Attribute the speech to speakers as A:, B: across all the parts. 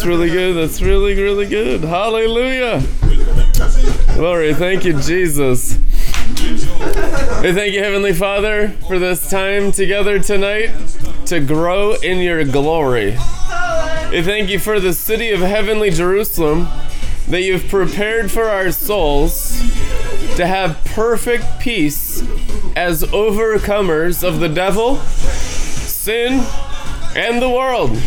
A: That's really good. That's really, really good. Hallelujah. Glory. Thank you, Jesus. We thank you, Heavenly Father, for this time together tonight to grow in your glory. We thank you for the city of heavenly Jerusalem that you've prepared for our souls to have perfect peace as overcomers of the devil, sin, and the world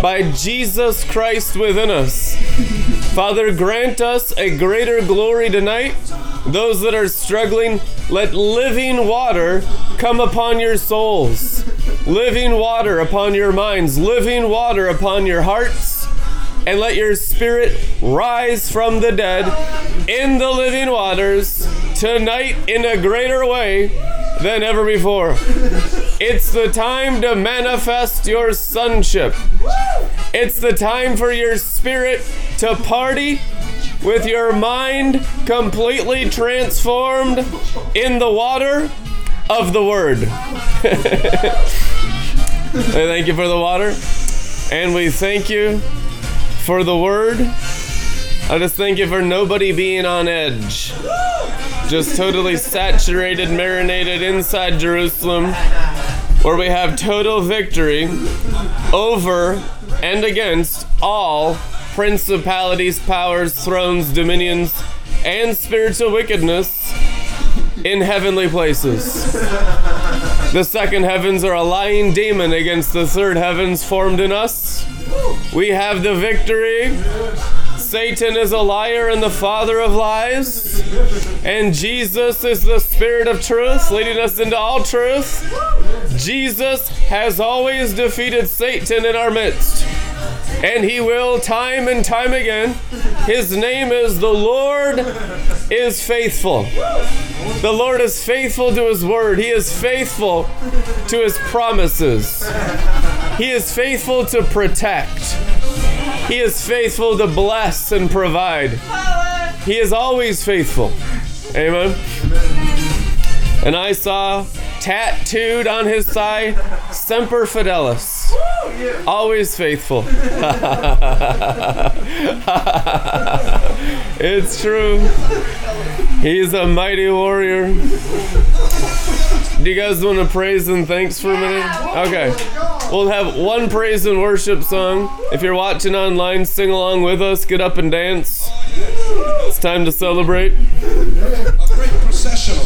A: by Jesus Christ within us. Father, grant us a greater glory tonight. Those that are struggling, let living water come upon your souls, living water upon your minds, living water upon your hearts, and let your spirit rise from the dead in the living waters tonight in a greater way than ever before. It's the time to manifest your sonship. It's the time for your spirit to party with your mind completely transformed in the water of the Word. Thank you for the water, and we thank you for the Word. I just thank you for nobody being on edge. Just totally saturated, marinated inside Jerusalem, where we have total victory over and against all principalities, powers, thrones, dominions, and spiritual wickedness in heavenly places. The second heavens are a lying demon against the third heavens formed in us. We have the victory. Satan is a liar and the father of lies. And Jesus is the spirit of truth, leading us into all truth. Jesus has always defeated Satan in our midst. And he will time and time again. His name is the Lord is faithful. The Lord is faithful to his word. He is faithful to his promises. He is faithful to protect. He is faithful to bless and provide. He is always faithful. Amen. And I saw tattooed on his thigh Semper Fidelis. Always faithful. it's true. He's a mighty warrior. Do you guys want to praise and thanks for a minute? Okay. We'll have one praise and worship song. If you're watching online, sing along with us, get up and dance. It's time to celebrate.
B: A great processional.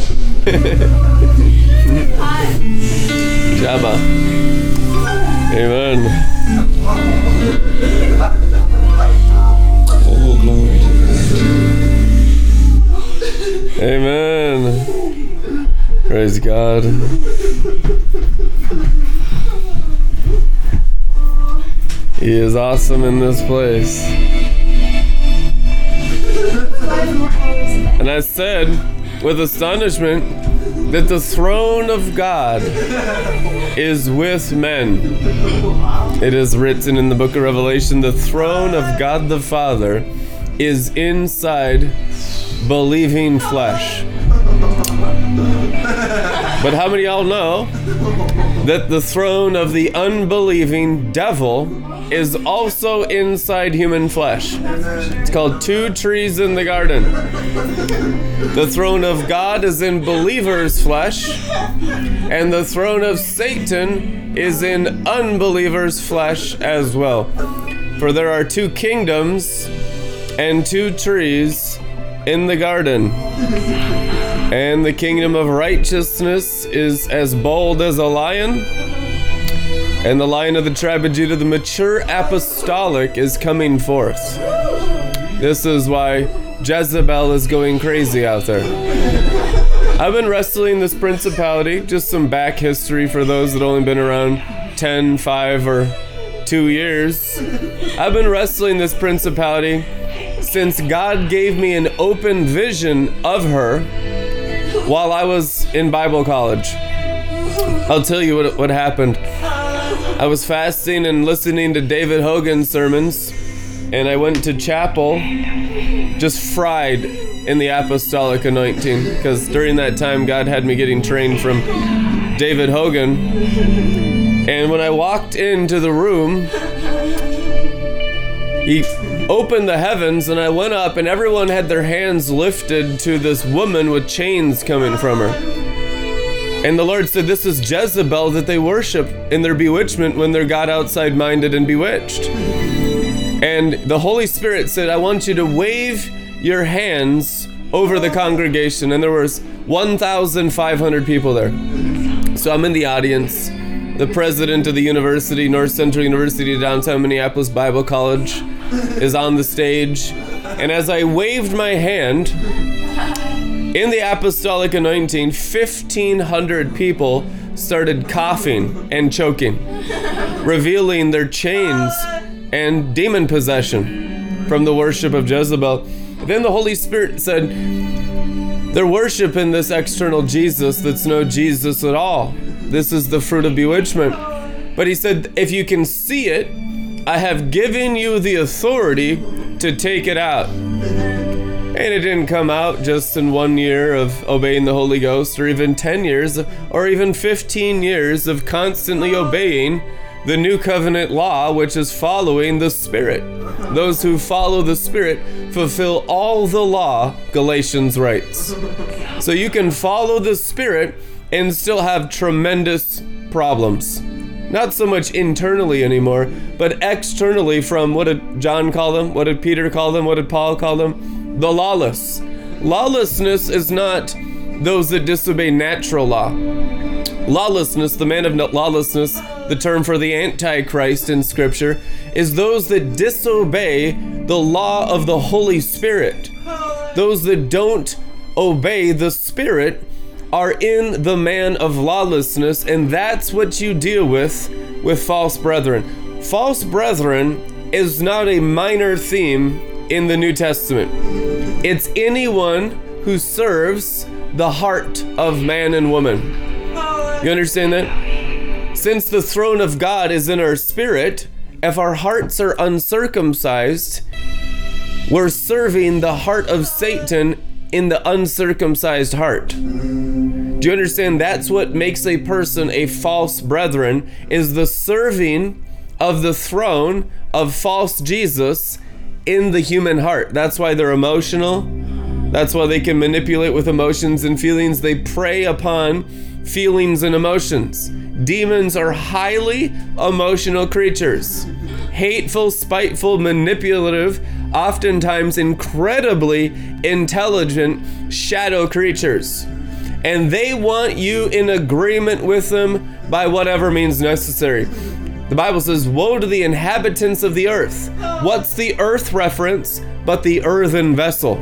A: Jabba. Amen.
B: Oh, glory.
A: Amen. Praise God. He is awesome in this place. And I said with astonishment that the throne of God is with men. It is written in the book of Revelation the throne of God the Father is inside believing flesh. But how many of y'all know that the throne of the unbelieving devil is also inside human flesh? It's called two trees in the garden. The throne of God is in believers' flesh, and the throne of Satan is in unbelievers' flesh as well. For there are two kingdoms and two trees in the garden. And the kingdom of righteousness is as bold as a lion. And the lion of the tribe of Judah, the mature apostolic, is coming forth. This is why Jezebel is going crazy out there. I've been wrestling this principality, just some back history for those that only been around 10, 5, or 2 years. I've been wrestling this principality since God gave me an open vision of her while I was in Bible college. I'll tell you what, what happened. I was fasting and listening to David Hogan sermons, and I went to chapel just fried in the apostolic anointing because during that time God had me getting trained from David Hogan. And when I walked into the room, he opened the heavens and I went up and everyone had their hands lifted to this woman with chains coming from her. And the Lord said, This is Jezebel that they worship in their bewitchment when they're God outside minded and bewitched. And the Holy Spirit said, I want you to wave your hands over the congregation. And there was 1,500 people there. So I'm in the audience. The president of the university, North Central University, downtown Minneapolis Bible College, is on the stage. And as I waved my hand, in the apostolic anointing, 1,500 people started coughing and choking, revealing their chains and demon possession from the worship of Jezebel. Then the Holy Spirit said, They're worshiping this external Jesus that's no Jesus at all. This is the fruit of bewitchment. But he said, If you can see it, I have given you the authority to take it out. And it didn't come out just in one year of obeying the Holy Ghost, or even 10 years, or even 15 years of constantly obeying the new covenant law, which is following the Spirit. Those who follow the Spirit fulfill all the law, Galatians writes. So you can follow the Spirit and still have tremendous problems. Not so much internally anymore, but externally from what did John call them? What did Peter call them? What did Paul call them? the lawless. Lawlessness is not those that disobey natural law. Lawlessness, the man of lawlessness, the term for the Antichrist in Scripture, is those that disobey the law of the Holy Spirit. Those that don't obey the Spirit are in the man of lawlessness, and that's what you deal with with false brethren. False brethren is not a minor theme in the New Testament. It's anyone who serves the heart of man and woman. You understand that? Since the throne of God is in our spirit, if our hearts are uncircumcised, we're serving the heart of Satan in the uncircumcised heart. Do you understand? That's what makes a person a false brethren is the serving of the throne of false Jesus in the human heart. That's why they're emotional. That's why they can manipulate with emotions and feelings. They prey upon feelings and emotions. Demons are highly emotional creatures. Hateful, spiteful, manipulative, oftentimes incredibly intelligent shadow creatures. And they want you in agreement with them by whatever means necessary. The Bible says, Woe to the inhabitants of the earth. What's the earth reference but the earthen vessel?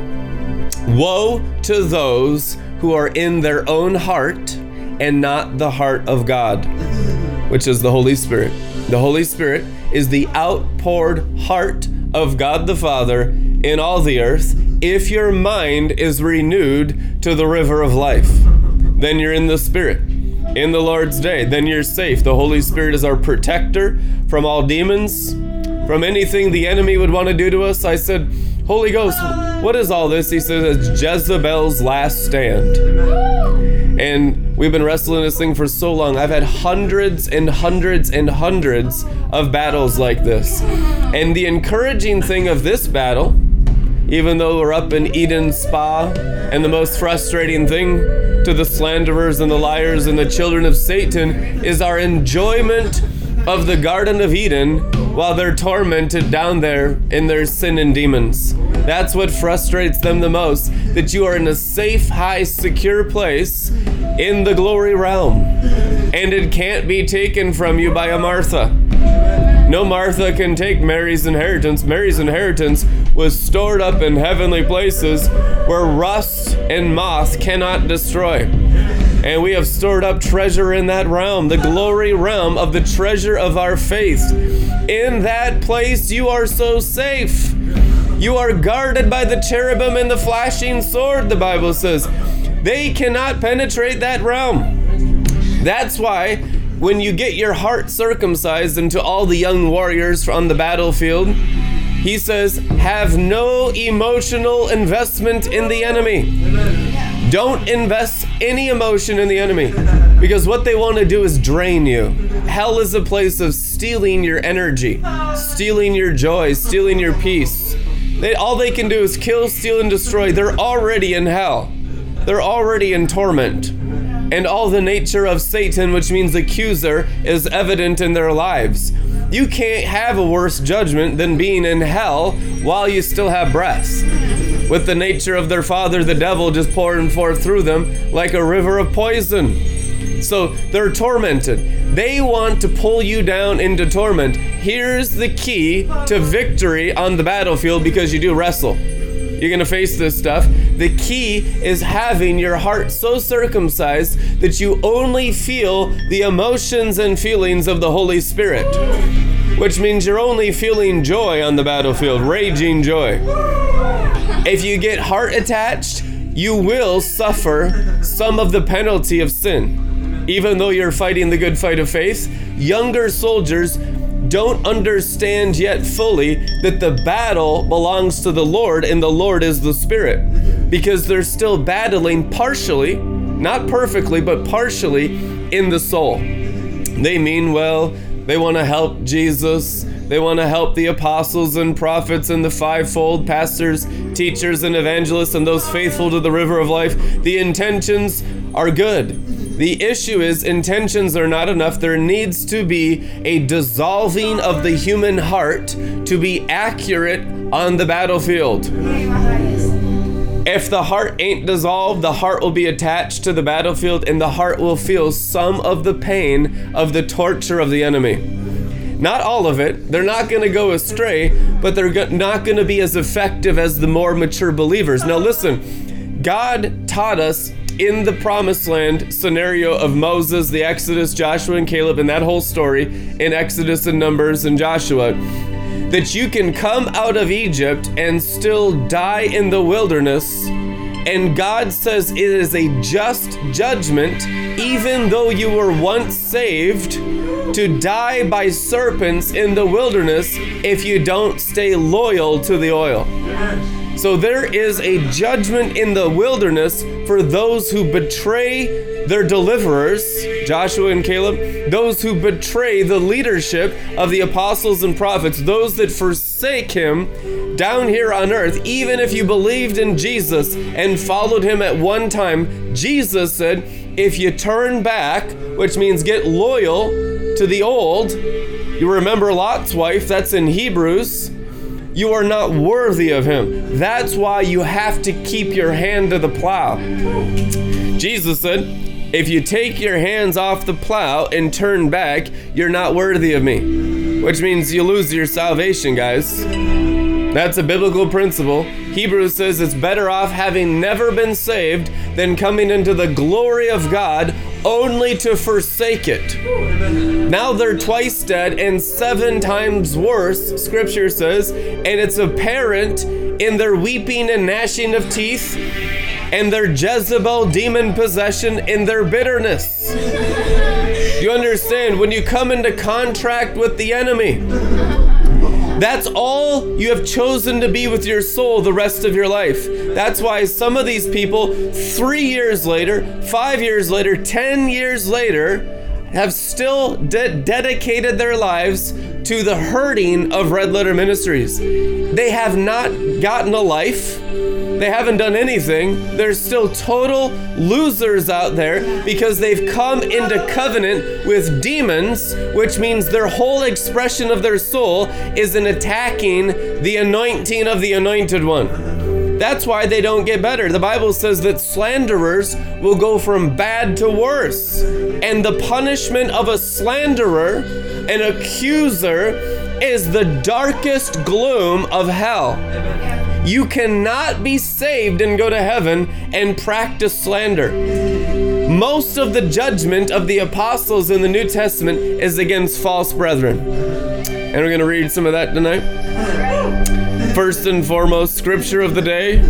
A: Woe to those who are in their own heart and not the heart of God, which is the Holy Spirit. The Holy Spirit is the outpoured heart of God the Father in all the earth. If your mind is renewed to the river of life, then you're in the Spirit in the Lord's day, then you're safe. The Holy Spirit is our protector from all demons, from anything the enemy would want to do to us. I said, Holy Ghost, what is all this? He says, it's Jezebel's last stand. And we've been wrestling this thing for so long. I've had hundreds and hundreds and hundreds of battles like this. And the encouraging thing of this battle, even though we're up in Eden Spa, and the most frustrating thing to the slanderers and the liars and the children of Satan is our enjoyment of the Garden of Eden while they're tormented down there in their sin and demons. That's what frustrates them the most that you are in a safe, high, secure place in the glory realm, and it can't be taken from you by a Martha. No Martha can take Mary's inheritance. Mary's inheritance was stored up in heavenly places where rust and moth cannot destroy. And we have stored up treasure in that realm, the glory realm of the treasure of our faith. In that place, you are so safe. You are guarded by the cherubim and the flashing sword, the Bible says. They cannot penetrate that realm. That's why when you get your heart circumcised into all the young warriors on the battlefield, he says, have no emotional investment in the enemy. Don't invest any emotion in the enemy because what they want to do is drain you. Hell is a place of stealing your energy, stealing your joy, stealing your peace. They, all they can do is kill, steal, and destroy. They're already in hell, they're already in torment. And all the nature of Satan, which means accuser, is evident in their lives. You can't have a worse judgment than being in hell while you still have breath. With the nature of their father, the devil, just pouring forth through them like a river of poison. So they're tormented. They want to pull you down into torment. Here's the key to victory on the battlefield because you do wrestle. You're going to face this stuff. The key is having your heart so circumcised that you only feel the emotions and feelings of the Holy Spirit, which means you're only feeling joy on the battlefield, raging joy. If you get heart attached, you will suffer some of the penalty of sin. Even though you're fighting the good fight of faith, younger soldiers don't understand yet fully that the battle belongs to the Lord and the Lord is the Spirit because they're still battling partially, not perfectly, but partially in the soul. They mean well, they want to help Jesus, they want to help the apostles and prophets and the fivefold pastors, teachers, and evangelists and those faithful to the river of life. The intentions are good. The issue is intentions are not enough. There needs to be a dissolving of the human heart to be accurate on the battlefield. If the heart ain't dissolved, the heart will be attached to the battlefield and the heart will feel some of the pain of the torture of the enemy. Not all of it. They're not going to go astray, but they're not going to be as effective as the more mature believers. Now, listen, God taught us in the promised land scenario of Moses, the Exodus, Joshua, and Caleb, and that whole story in Exodus and Numbers and Joshua, that you can come out of Egypt and still die in the wilderness. And God says it is a just judgment, even though you were once saved, to die by serpents in the wilderness if you don't stay loyal to the oil. So there is a judgment in the wilderness for those who betray their deliverers, Joshua and Caleb, those who betray the leadership of the apostles and prophets, those that forsake him down here on earth, even if you believed in Jesus and followed him at one time, Jesus said, if you turn back, which means get loyal to the old, you remember Lot's wife, that's in Hebrews you are not worthy of him. That's why you have to keep your hand to the plow. Jesus said, If you take your hands off the plow and turn back, you're not worthy of me. Which means you lose your salvation, guys. That's a biblical principle. Hebrews says it's better off having never been saved than coming into the glory of God only to forsake it. Now they're twice dead and seven times worse, scripture says, and it's apparent in their weeping and gnashing of teeth and their Jezebel demon possession in their bitterness. You understand, when you come into contract with the enemy, that's all you have chosen to be with your soul the rest of your life. That's why some of these people, three years later, five years later, ten years later, have still de- dedicated their lives to the hurting of Red Letter Ministries. They have not gotten a life. They haven't done anything. They're still total losers out there because they've come into covenant with demons, which means their whole expression of their soul is in attacking the anointing of the anointed one. That's why they don't get better. The Bible says that slanderers will go from bad to worse. And the punishment of a slanderer, an accuser, is the darkest gloom of hell. You cannot be saved and go to heaven and practice slander. Most of the judgment of the apostles in the New Testament is against false brethren. And we're going to read some of that tonight. First and foremost, scripture of the day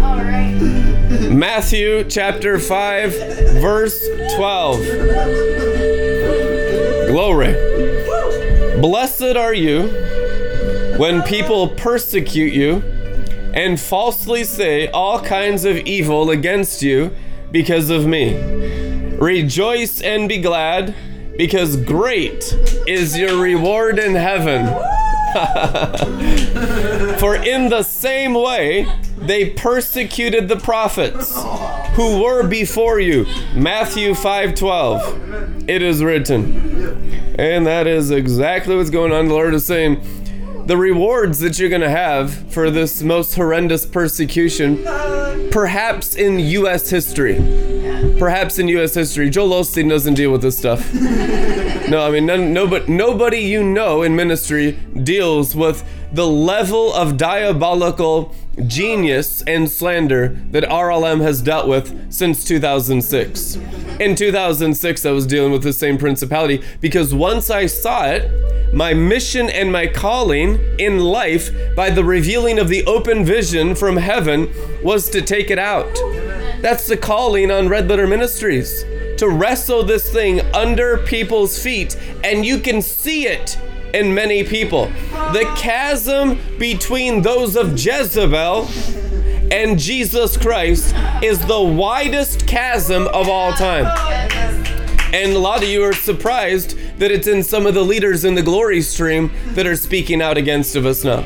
A: Matthew chapter 5, verse 12. Glory. Blessed are you when people persecute you and falsely say all kinds of evil against you because of me. Rejoice and be glad, because great is your reward in heaven. For in the same way they persecuted the prophets who were before you. Matthew 5:12. It is written. And that is exactly what's going on. The Lord is saying the rewards that you're going to have for this most horrendous persecution perhaps in US history. Perhaps in US history. Joel Osteen doesn't deal with this stuff. No, I mean, none, nobody, nobody you know in ministry deals with the level of diabolical genius and slander that RLM has dealt with since 2006. In 2006, I was dealing with the same principality because once I saw it, my mission and my calling in life by the revealing of the open vision from heaven was to take it out. That's the calling on Red Letter Ministries to wrestle this thing under people's feet, and you can see it in many people. The chasm between those of Jezebel and Jesus Christ is the widest chasm of all time. And a lot of you are surprised that it's in some of the leaders in the glory stream that are speaking out against of us now.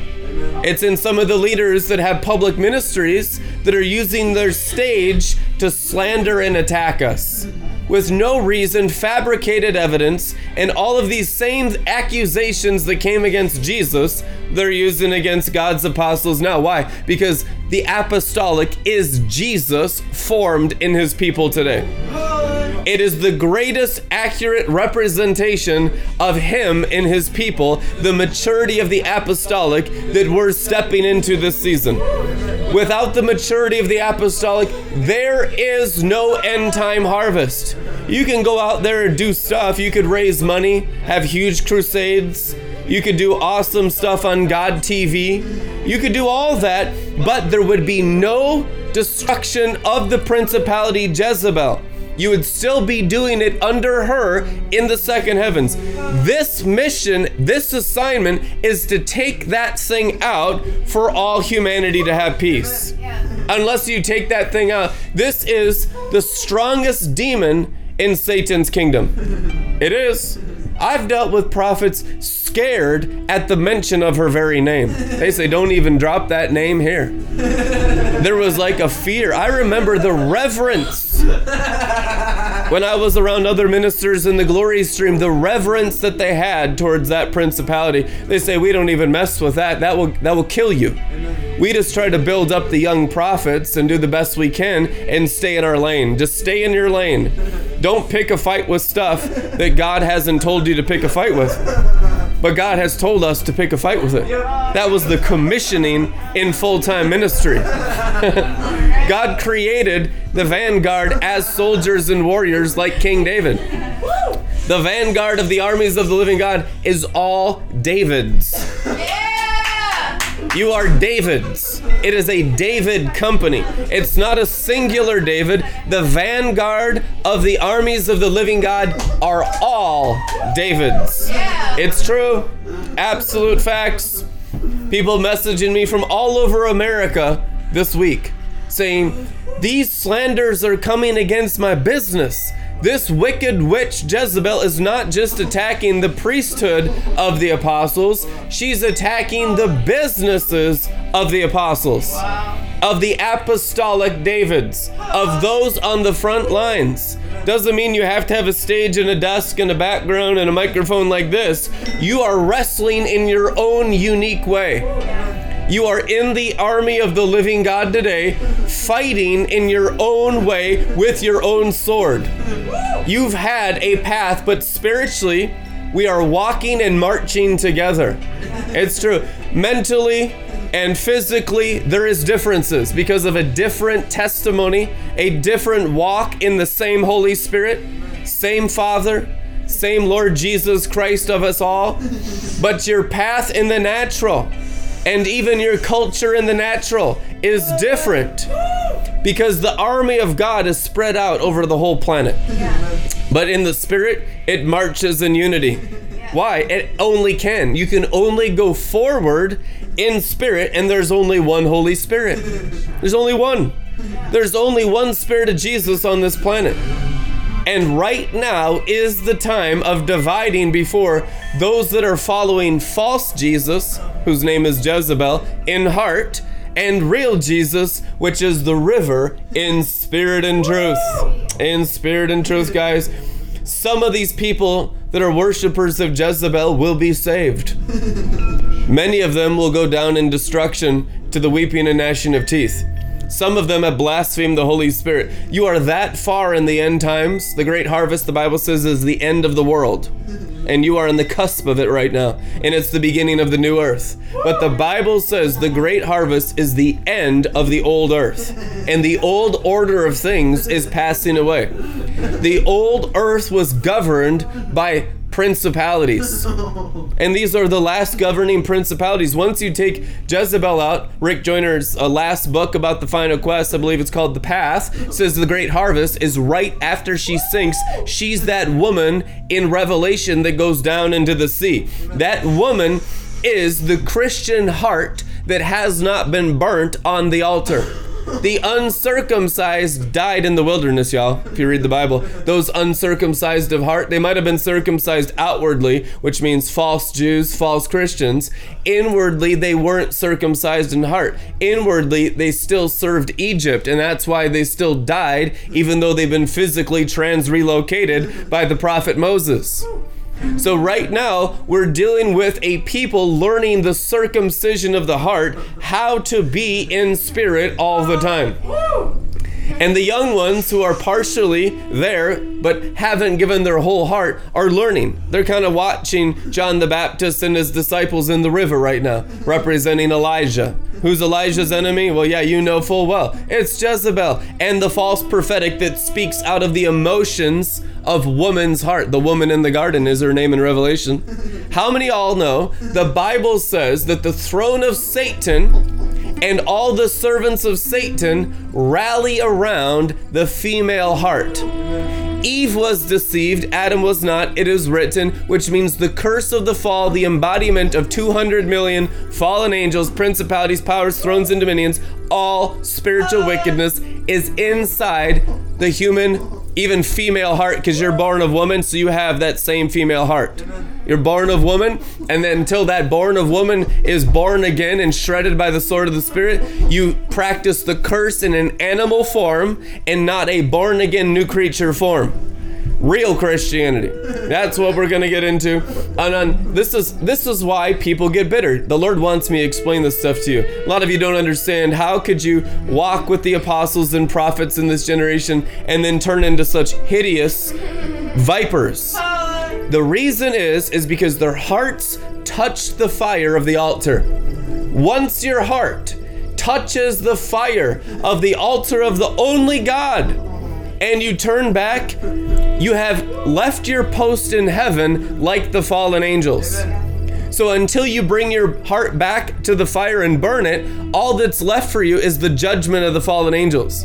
A: It's in some of the leaders that have public ministries that are using their stage to slander and attack us with no reason, fabricated evidence, and all of these same accusations that came against Jesus, they're using against God's apostles now. Why? Because the apostolic is Jesus formed in his people today. It is the greatest accurate representation of him in his people, the maturity of the apostolic that we're stepping into this season. Without the maturity of the apostolic, there is no end time harvest. You can go out there and do stuff. You could raise money, have huge crusades. You could do awesome stuff on God TV. You could do all that, but there would be no destruction of the principality Jezebel. You would still be doing it under her in the second heavens. This mission, this assignment is to take that thing out for all humanity to have peace. Unless you take that thing out, this is the strongest demon in Satan's kingdom. It is. I've dealt with prophets scared at the mention of her very name. They say, don't even drop that name here. There was like a fear. I remember the reverence when I was around other ministers in the glory stream, the reverence that they had towards that principality. They say, we don't even mess with that. That will that will kill you. We just try to build up the young prophets and do the best we can and stay in our lane. Just stay in your lane. Don't pick a fight with stuff that God hasn't told you to pick a fight with. But God has told us to pick a fight with it. That was the commissioning in full time ministry. God created the vanguard as soldiers and warriors like King David. The vanguard of the armies of the living God is all David's. You are David's. It is a David company. It's not a singular David. The vanguard of the armies of the living God are all David's. It's true. Absolute facts. People messaging me from all over America this week saying, These slanders are coming against my business. This wicked witch Jezebel is not just attacking the priesthood of the apostles, she's attacking the businesses of the apostles, of the apostolic Davids, of those on the front lines. Doesn't mean you have to have a stage and a desk and a background and a microphone like this. You are wrestling in your own unique way. You are in the army of the living God today, fighting in your own way with your own sword. You've had a path, but spiritually, we are walking and marching together. It's true. Mentally and physically, there is differences because of a different testimony, a different walk in the same Holy Spirit, same Father, same Lord Jesus Christ of us all. But your path in the natural and even your culture in the natural is different because the army of God is spread out over the whole planet. But in the spirit, it marches in unity. Why? It only can. You can only go forward in spirit, and there's only one Holy Spirit. There's only one. There's only one Spirit of Jesus on this planet. And right now is the time of dividing before those that are following false Jesus, whose name is Jezebel, in heart, and real Jesus, which is the river, in spirit and truth. In spirit and truth, guys. Some of these people that are worshippers of Jezebel will be saved. Many of them will go down in destruction to the weeping and gnashing of teeth. Some of them have blasphemed the Holy Spirit. You are that far in the end times. The great harvest, the Bible says, is the end of the world. And you are on the cusp of it right now. And it's the beginning of the new earth. But the Bible says the great harvest is the end of the old earth. And the old order of things is passing away. The old earth was governed by principalities. And these are the last governing principalities. Once you take Jezebel out, Rick Joyner's uh, last book about the final quest, I believe it's called The Path, says the great harvest is right after she sinks. She's that woman in Revelation that goes down into the sea. That woman is the Christian heart that has not been burnt on the altar. The uncircumcised died in the wilderness, y'all. If you read the Bible, those uncircumcised of heart, they might have been circumcised outwardly, which means false Jews, false Christians. Inwardly, they weren't circumcised in heart. Inwardly, they still served Egypt, and that's why they still died, even though they've been physically trans relocated by the prophet Moses. So, right now, we're dealing with a people learning the circumcision of the heart, how to be in spirit all the time. And the young ones who are partially there but haven't given their whole heart are learning. They're kind of watching John the Baptist and his disciples in the river right now, representing Elijah. Who's Elijah's enemy? Well, yeah, you know full well. It's Jezebel and the false prophetic that speaks out of the emotions of woman's heart. The woman in the garden is her name in Revelation. How many all know the Bible says that the throne of Satan and all the servants of Satan rally around the female heart. Eve was deceived, Adam was not, it is written, which means the curse of the fall, the embodiment of 200 million fallen angels, principalities, powers, thrones, and dominions, all spiritual ah. wickedness is inside the human, even female heart, because you're born of woman, so you have that same female heart. You're born of woman, and then until that born of woman is born again and shredded by the sword of the Spirit, you practice the curse in an animal form and not a born again new creature form. Real Christianity. That's what we're gonna get into. And this is this is why people get bitter. The Lord wants me to explain this stuff to you. A lot of you don't understand. How could you walk with the apostles and prophets in this generation and then turn into such hideous vipers? The reason is is because their hearts touched the fire of the altar. Once your heart touches the fire of the altar of the only God and you turn back, you have left your post in heaven like the fallen angels. So until you bring your heart back to the fire and burn it, all that's left for you is the judgment of the fallen angels.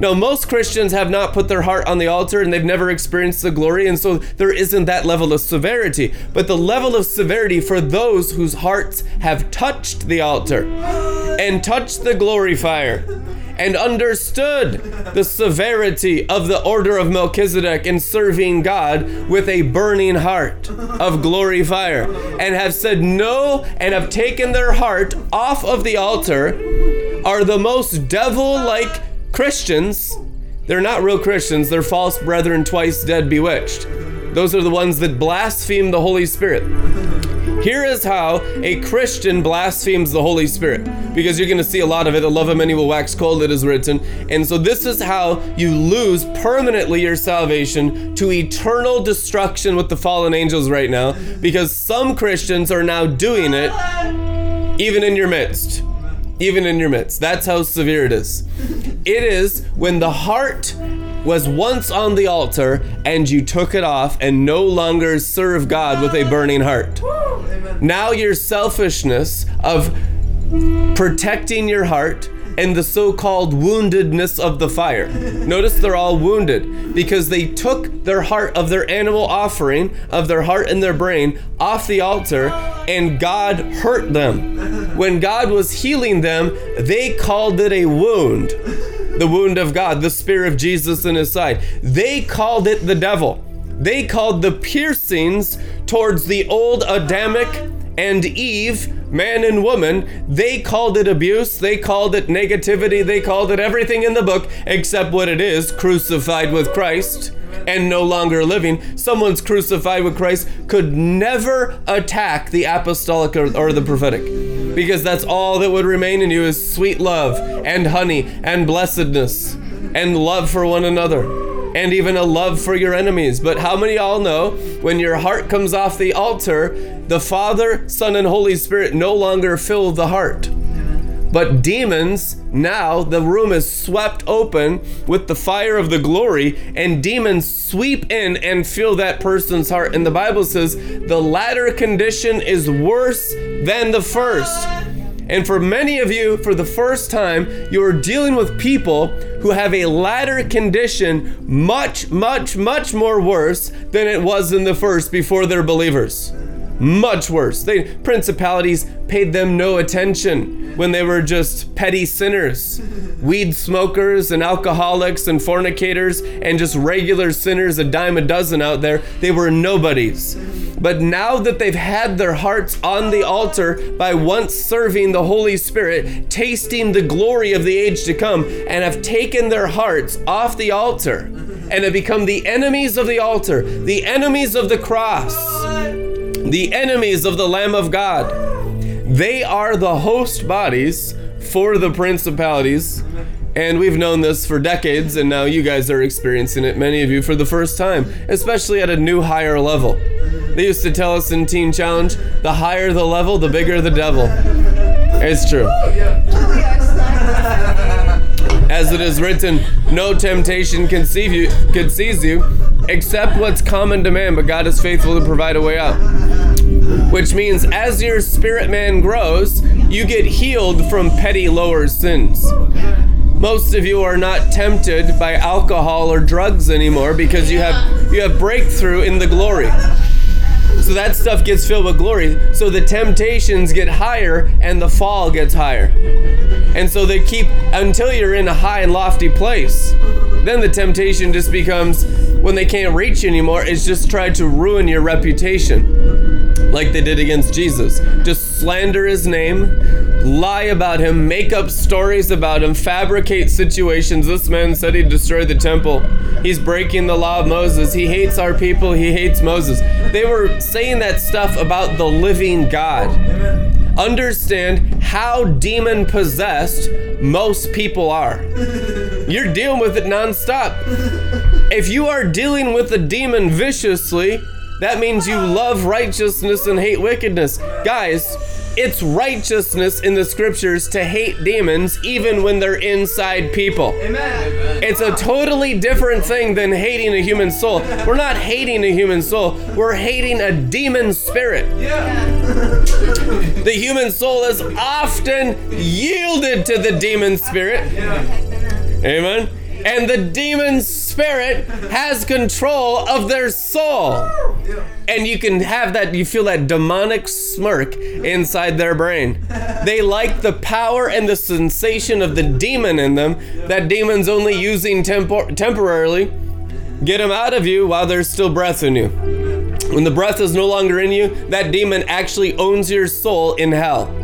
A: No, most Christians have not put their heart on the altar and they've never experienced the glory, and so there isn't that level of severity. But the level of severity for those whose hearts have touched the altar and touched the glory fire and understood the severity of the order of Melchizedek in serving God with a burning heart of glory fire and have said no and have taken their heart off of the altar are the most devil like Christians. They're not real Christians, they're false brethren, twice dead, bewitched. Those are the ones that blaspheme the Holy Spirit. Here is how a Christian blasphemes the Holy Spirit. Because you're going to see a lot of it. The love of many will wax cold, it is written. And so, this is how you lose permanently your salvation to eternal destruction with the fallen angels right now. Because some Christians are now doing it even in your midst. Even in your midst. That's how severe it is. It is when the heart was once on the altar and you took it off and no longer serve God with a burning heart. Now your selfishness of protecting your heart and the so called woundedness of the fire. Notice they're all wounded because they took their heart of their animal offering, of their heart and their brain, off the altar, and God hurt them. When God was healing them, they called it a wound. The wound of God, the spear of Jesus in his side. They called it the devil. They called the piercings towards the old Adamic and Eve, man and woman, they called it abuse, they called it negativity, they called it everything in the book except what it is crucified with Christ and no longer living. Someone's crucified with Christ could never attack the apostolic or, or the prophetic because that's all that would remain in you is sweet love and honey and blessedness and love for one another and even a love for your enemies. But how many all know when your heart comes off the altar, the Father, Son, and Holy Spirit no longer fill the heart? But demons, now the room is swept open with the fire of the glory, and demons sweep in and fill that person's heart. And the Bible says the latter condition is worse than the first. And for many of you, for the first time, you are dealing with people who have a latter condition much, much, much more worse than it was in the first before they're believers. Much worse. They principalities paid them no attention when they were just petty sinners, weed smokers and alcoholics and fornicators and just regular sinners, a dime a dozen out there. They were nobodies. But now that they've had their hearts on the altar by once serving the Holy Spirit, tasting the glory of the age to come, and have taken their hearts off the altar and have become the enemies of the altar, the enemies of the cross, the enemies of the Lamb of God. They are the host bodies for the principalities. And we've known this for decades, and now you guys are experiencing it, many of you, for the first time, especially at a new higher level. They used to tell us in Teen Challenge the higher the level, the bigger the devil. It's true. As it is written, no temptation can seize you, can seize you except what's common to man, but God is faithful to provide a way out. Which means as your spirit man grows, you get healed from petty lower sins. Most of you are not tempted by alcohol or drugs anymore because you have you have breakthrough in the glory. So that stuff gets filled with glory. So the temptations get higher and the fall gets higher. And so they keep until you're in a high and lofty place. Then the temptation just becomes when they can't reach you anymore, it's just try to ruin your reputation. Like they did against Jesus. Just slander his name, lie about him, make up stories about him, fabricate situations. This man said he destroyed the temple. He's breaking the law of Moses. He hates our people. He hates Moses. They were saying that stuff about the living God. Understand how demon possessed most people are. You're dealing with it nonstop. If you are dealing with a demon viciously, that means you love righteousness and hate wickedness. Guys, it's righteousness in the scriptures to hate demons even when they're inside people. Amen. It's a totally different thing than hating a human soul. We're not hating a human soul, we're hating a demon spirit. Yeah. the human soul is often yielded to the demon spirit. Yeah. Amen and the demon spirit has control of their soul. And you can have that, you feel that demonic smirk inside their brain. They like the power and the sensation of the demon in them that demon's only using tempor- temporarily. Get them out of you while there's still breath in you. When the breath is no longer in you, that demon actually owns your soul in hell.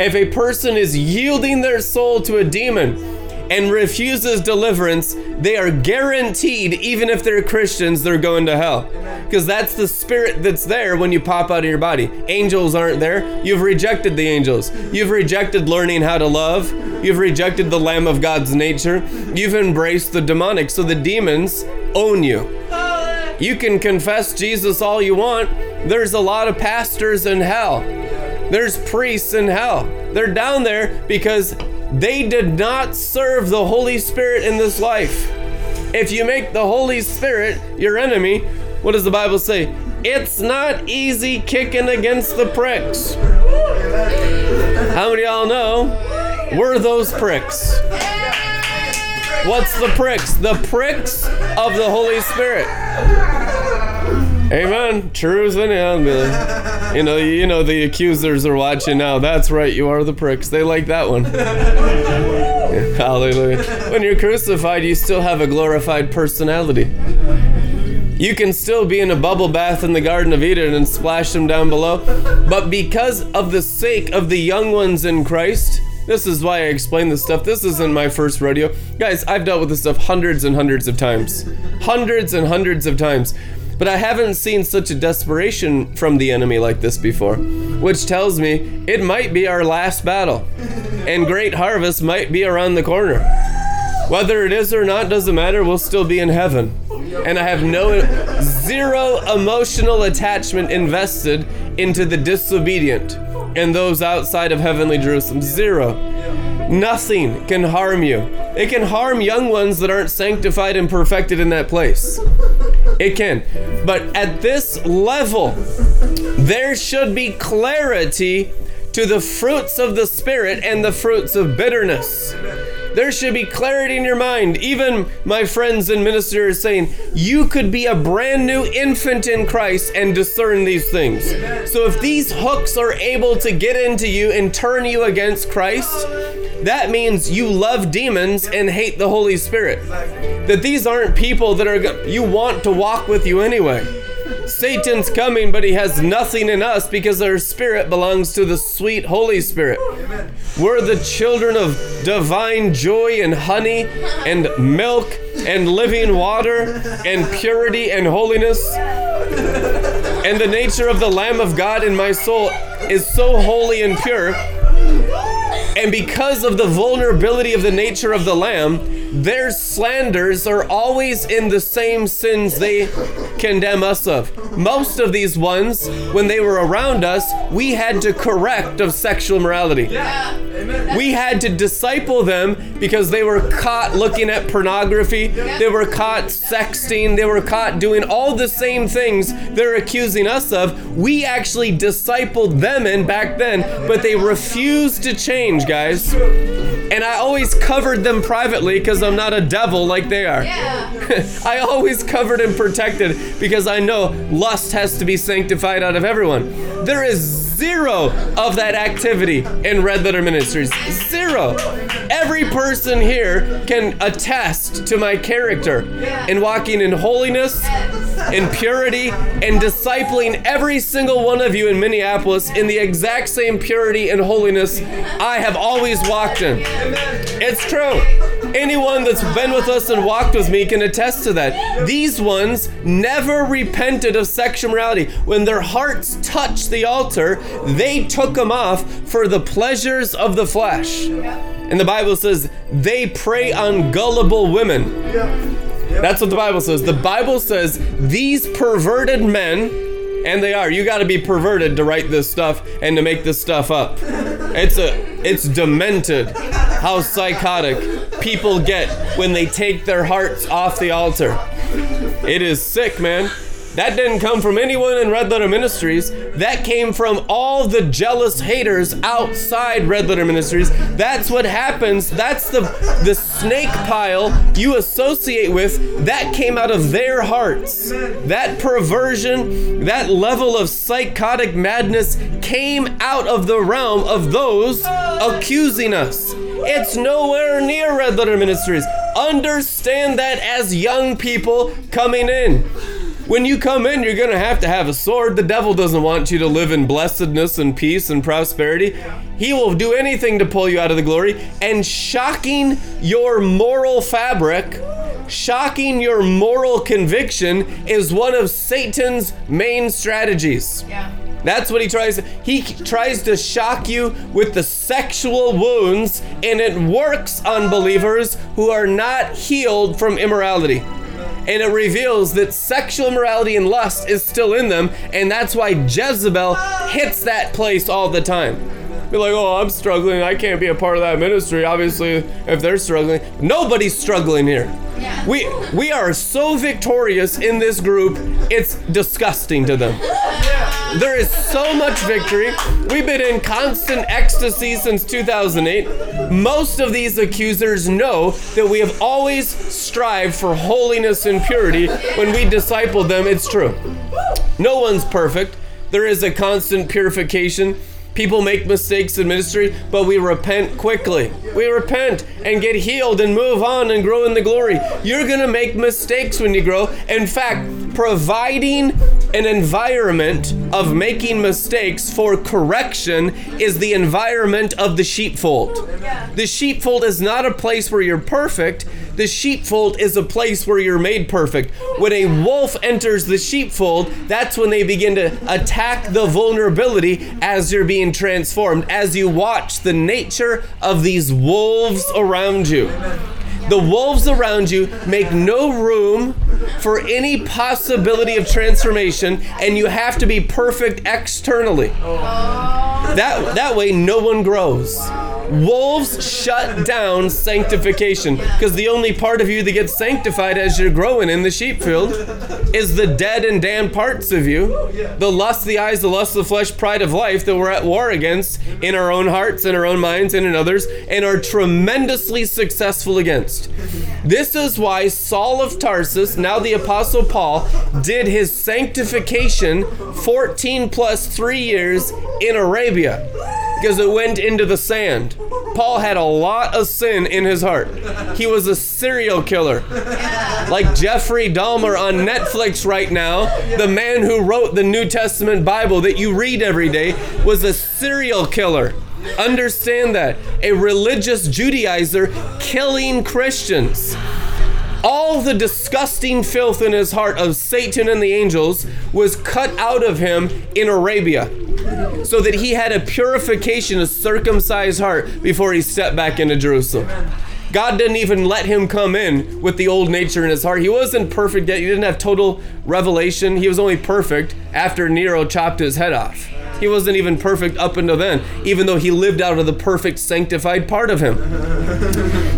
A: if a person is yielding their soul to a demon, and refuses deliverance, they are guaranteed, even if they're Christians, they're going to hell. Because that's the spirit that's there when you pop out of your body. Angels aren't there. You've rejected the angels. You've rejected learning how to love. You've rejected the Lamb of God's nature. You've embraced the demonic. So the demons own you. You can confess Jesus all you want. There's a lot of pastors in hell. There's priests in hell. They're down there because they did not serve the Holy Spirit in this life. If you make the Holy Spirit your enemy, what does the Bible say? It's not easy kicking against the pricks. How many of y'all know we're those pricks? What's the pricks? The pricks of the Holy Spirit. Amen. Truth and yeah, you know, you know the accusers are watching now. That's right, you are the pricks. They like that one. Hallelujah. When you're crucified, you still have a glorified personality. You can still be in a bubble bath in the Garden of Eden and splash them down below. But because of the sake of the young ones in Christ, this is why I explain this stuff. This isn't my first rodeo. Guys, I've dealt with this stuff hundreds and hundreds of times. Hundreds and hundreds of times. But I haven't seen such a desperation from the enemy like this before, which tells me it might be our last battle, and great harvest might be around the corner. Whether it is or not doesn't matter, we'll still be in heaven. And I have no zero emotional attachment invested into the disobedient and those outside of heavenly Jerusalem. Zero. Nothing can harm you. It can harm young ones that aren't sanctified and perfected in that place. It can. But at this level, there should be clarity to the fruits of the Spirit and the fruits of bitterness. There should be clarity in your mind. Even my friends and ministers saying, you could be a brand new infant in Christ and discern these things. So if these hooks are able to get into you and turn you against Christ, that means you love demons and hate the Holy Spirit. That these aren't people that are you want to walk with you anyway. Satan's coming, but he has nothing in us because our spirit belongs to the sweet Holy Spirit. We're the children of divine joy and honey and milk and living water and purity and holiness. And the nature of the Lamb of God in my soul is so holy and pure. And because of the vulnerability of the nature of the Lamb, their slanders are always in the same sins they condemn us of. Most of these ones, when they were around us, we had to correct of sexual morality. We had to disciple them because they were caught looking at pornography, they were caught sexting, they were caught doing all the same things they're accusing us of. We actually discipled them in back then, but they refused to change, guys. And I always covered them privately because I'm not a devil like they are. I always covered and protected because I know lust has to be sanctified out of everyone. There is zero of that activity in Red Letter Ministries. Zero. Every person here can attest to my character in walking in holiness, in purity, and discipling every single one of you in Minneapolis in the exact same purity and holiness I have always walked in. It's true. Anyone that's been with us and walked with me can attest to that. These ones never repented of sexual morality. When their hearts touched the altar, they took them off for the pleasures of the flesh. And the Bible says they prey on gullible women. That's what the Bible says. The Bible says these perverted men, and they are. You got to be perverted to write this stuff and to make this stuff up. It's a it's demented how psychotic people get when they take their hearts off the altar. It is sick, man. That didn't come from anyone in Red Letter Ministries. That came from all the jealous haters outside Red Letter Ministries. That's what happens. That's the the snake pile you associate with. That came out of their hearts. That perversion, that level of psychotic madness came out of the realm of those accusing us. It's nowhere near Red Letter Ministries. Understand that as young people coming in. When you come in, you're going to have to have a sword. The devil doesn't want you to live in blessedness and peace and prosperity. He will do anything to pull you out of the glory and shocking your moral fabric shocking your moral conviction is one of Satan's main strategies.
C: Yeah.
A: That's what he tries. He tries to shock you with the sexual wounds, and it works on believers who are not healed from immorality. And it reveals that sexual immorality and lust is still in them, and that's why Jezebel hits that place all the time. Be like, oh, I'm struggling. I can't be a part of that ministry. Obviously, if they're struggling, nobody's struggling here.
C: Yeah.
A: We we are so victorious in this group. It's disgusting to them. There is so much victory. We've been in constant ecstasy since 2008. Most of these accusers know that we have always strived for holiness and purity when we discipled them. It's true. No one's perfect. There is a constant purification. People make mistakes in ministry, but we repent quickly. We repent and get healed and move on and grow in the glory. You're going to make mistakes when you grow. In fact, providing an environment of making mistakes for correction is the environment of the sheepfold. The sheepfold is not a place where you're perfect. The sheepfold is a place where you're made perfect. When a wolf enters the sheepfold, that's when they begin to attack the vulnerability as you're being transformed, as you watch the nature of these wolves around you. The wolves around you make no room for any possibility of transformation, and you have to be perfect externally. That, that way, no one grows. Wolves shut down sanctification because the only part of you that gets sanctified as you're growing in the sheepfold is the dead and damned parts of you the lust of the eyes, the lust of the flesh, pride of life that we're at war against in our own hearts, in our own minds, and in others, and are tremendously successful against. This is why Saul of Tarsus, now the Apostle Paul, did his sanctification 14 plus three years in Arabia because it went into the sand. Paul had a lot of sin in his heart. He was a serial killer. Like Jeffrey Dahmer on Netflix right now, the man who wrote the New Testament Bible that you read every day was a serial killer. Understand that. A religious Judaizer killing Christians. All the disgusting filth in his heart of Satan and the angels was cut out of him in Arabia so that he had a purification, a circumcised heart before he stepped back into Jerusalem. God didn't even let him come in with the old nature in his heart. He wasn't perfect yet. He didn't have total revelation. He was only perfect after Nero chopped his head off. He wasn't even perfect up until then, even though he lived out of the perfect sanctified part of him.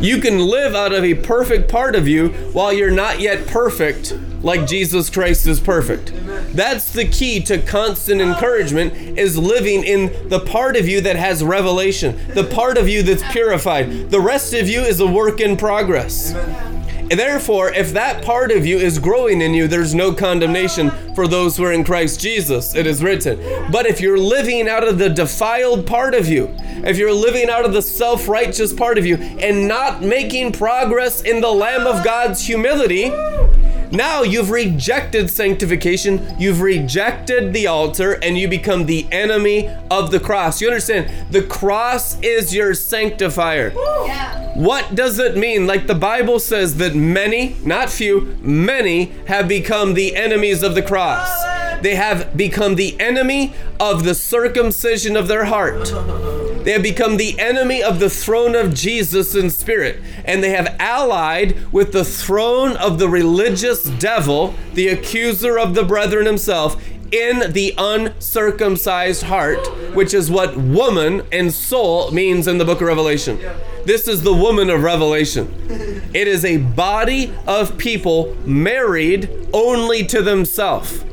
A: You can live out of a perfect part of you while you're not yet perfect like Jesus Christ is perfect. That's the key to constant encouragement is living in the part of you that has revelation, the part of you that's purified. The rest of you is a work in progress. And therefore, if that part of you is growing in you, there's no condemnation for those who are in Christ Jesus. It is written. But if you're living out of the defiled part of you, if you're living out of the self righteous part of you, and not making progress in the Lamb of God's humility, now you've rejected sanctification, you've rejected the altar, and you become the enemy of the cross. You understand? The cross is your sanctifier.
C: Yeah.
A: What does it mean? Like the Bible says that many, not few, many have become the enemies of the cross. They have become the enemy of the circumcision of their heart. They have become the enemy of the throne of Jesus in spirit. And they have allied with the throne of the religious devil, the accuser of the brethren himself, in the uncircumcised heart, which is what woman and soul means in the book of Revelation. This is the woman of Revelation. It is a body of people married only to themselves.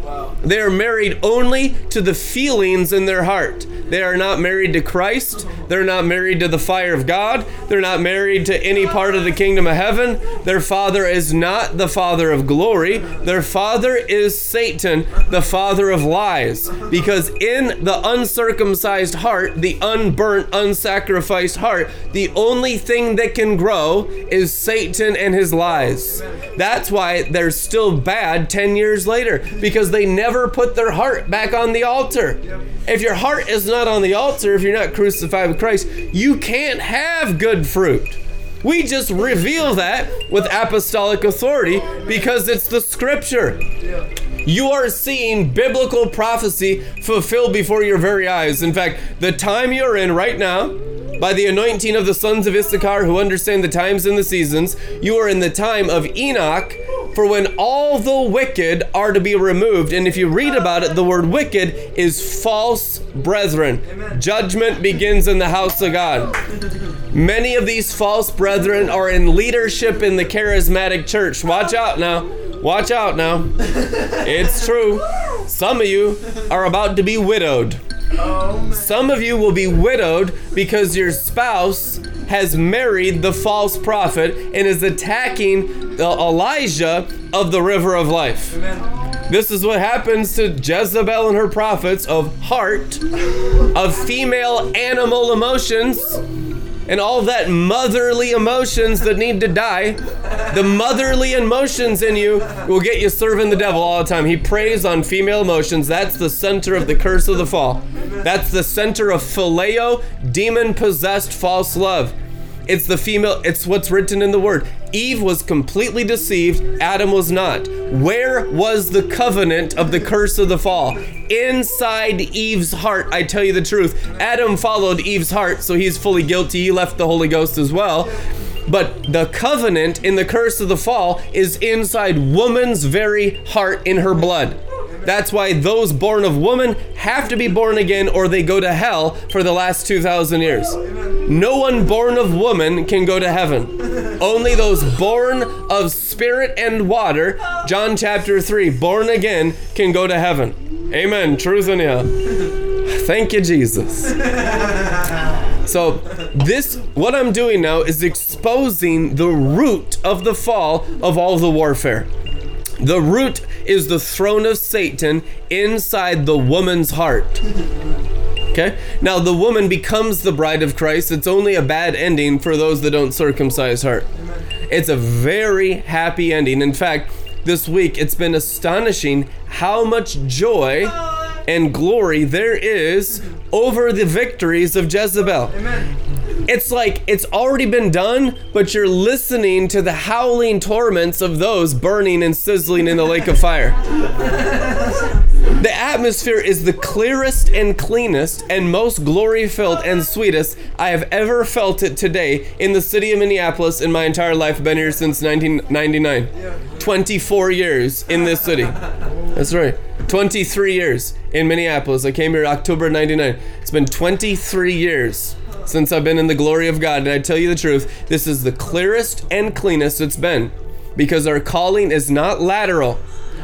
A: They are married only to the feelings in their heart. They are not married to Christ. They're not married to the fire of God. They're not married to any part of the kingdom of heaven. Their father is not the father of glory. Their father is Satan, the father of lies. Because in the uncircumcised heart, the unburnt, unsacrificed heart, the only thing that can grow is Satan and his lies. That's why they're still bad 10 years later, because they never put their heart back on the altar. If your heart is not on the altar, if you're not crucified with Christ, you can't have good fruit. We just reveal that with apostolic authority because it's the scripture. You are seeing biblical prophecy fulfilled before your very eyes. In fact, the time you're in right now, by the anointing of the sons of Issachar who understand the times and the seasons, you are in the time of Enoch for when all the wicked are to be removed. And if you read about it, the word wicked is false brethren. Judgment begins in the house of God. Many of these false brethren are in leadership in the charismatic church. Watch out now. Watch out now. It's true. Some of you are about to be widowed. Some of you will be widowed because your spouse has married the false prophet and is attacking the Elijah of the river of life. This is what happens to Jezebel and her prophets of heart, of female animal emotions, and all that motherly emotions that need to die. The motherly emotions in you will get you serving the devil all the time. He preys on female emotions. That's the center of the curse of the fall. That's the center of phileo, demon possessed false love. It's the female, it's what's written in the word. Eve was completely deceived, Adam was not. Where was the covenant of the curse of the fall? Inside Eve's heart, I tell you the truth. Adam followed Eve's heart, so he's fully guilty. He left the Holy Ghost as well. But the covenant in the curse of the fall is inside woman's very heart in her blood. That's why those born of woman have to be born again or they go to hell for the last 2,000 years. No one born of woman can go to heaven. Only those born of spirit and water, John chapter 3, born again, can go to heaven. Amen. Truth in you. Thank you, Jesus. So, this, what I'm doing now is exposing the root of the fall of all the warfare. The root is the throne of Satan inside the woman's heart. Okay? Now, the woman becomes the bride of Christ. It's only a bad ending for those that don't circumcise her. It's a very happy ending. In fact, this week it's been astonishing how much joy and glory there is over the victories of Jezebel. It's like it's already been done, but you're listening to the howling torments of those burning and sizzling in the lake of fire. The atmosphere is the clearest and cleanest and most glory filled and sweetest I have ever felt it today in the city of Minneapolis in my entire life. Been here since 1999. 24 years in this city. That's right. 23 years in Minneapolis. I came here October 99. It's been 23 years since I've been in the glory of God. And I tell you the truth, this is the clearest and cleanest it's been because our calling is not lateral.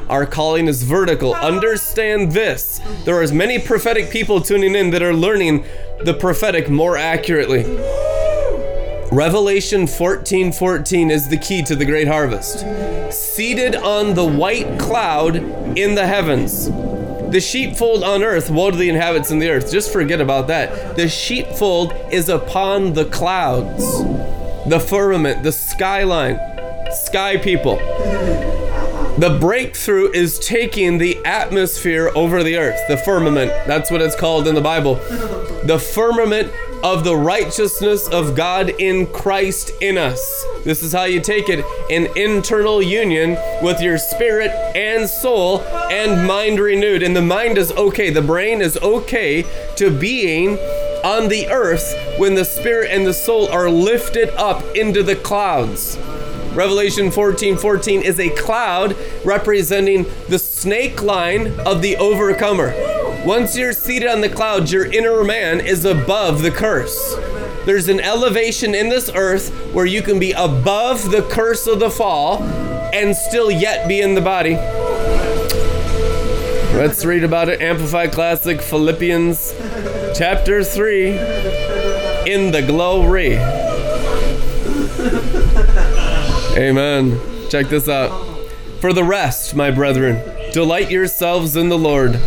A: Our calling is vertical. Understand this. There are as many prophetic people tuning in that are learning the prophetic more accurately. Revelation 14 14 is the key to the great harvest. Seated on the white cloud in the heavens. The sheepfold on earth, woe to the inhabitants in the earth. Just forget about that. The sheepfold is upon the clouds, the firmament, the skyline, sky people. The breakthrough is taking the atmosphere over the earth, the firmament. That's what it's called in the Bible. The firmament of the righteousness of God in Christ in us. This is how you take it an internal union with your spirit and soul and mind renewed. And the mind is okay, the brain is okay to being on the earth when the spirit and the soul are lifted up into the clouds. Revelation 14 14 is a cloud representing the snake line of the overcomer. Once you're seated on the clouds, your inner man is above the curse. There's an elevation in this earth where you can be above the curse of the fall and still yet be in the body. Let's read about it. Amplified Classic Philippians chapter 3 in the glory. Amen. Check this out. For the rest, my brethren, delight yourselves in the Lord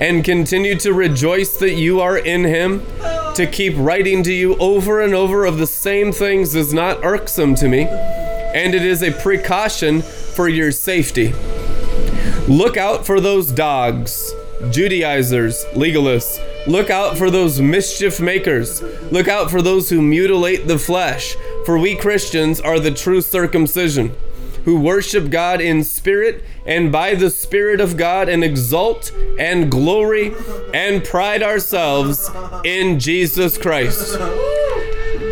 A: and continue to rejoice that you are in him. To keep writing to you over and over of the same things is not irksome to me, and it is a precaution for your safety. Look out for those dogs, Judaizers, legalists. Look out for those mischief makers. Look out for those who mutilate the flesh. For we Christians are the true circumcision, who worship God in spirit and by the Spirit of God and exalt and glory and pride ourselves in Jesus Christ.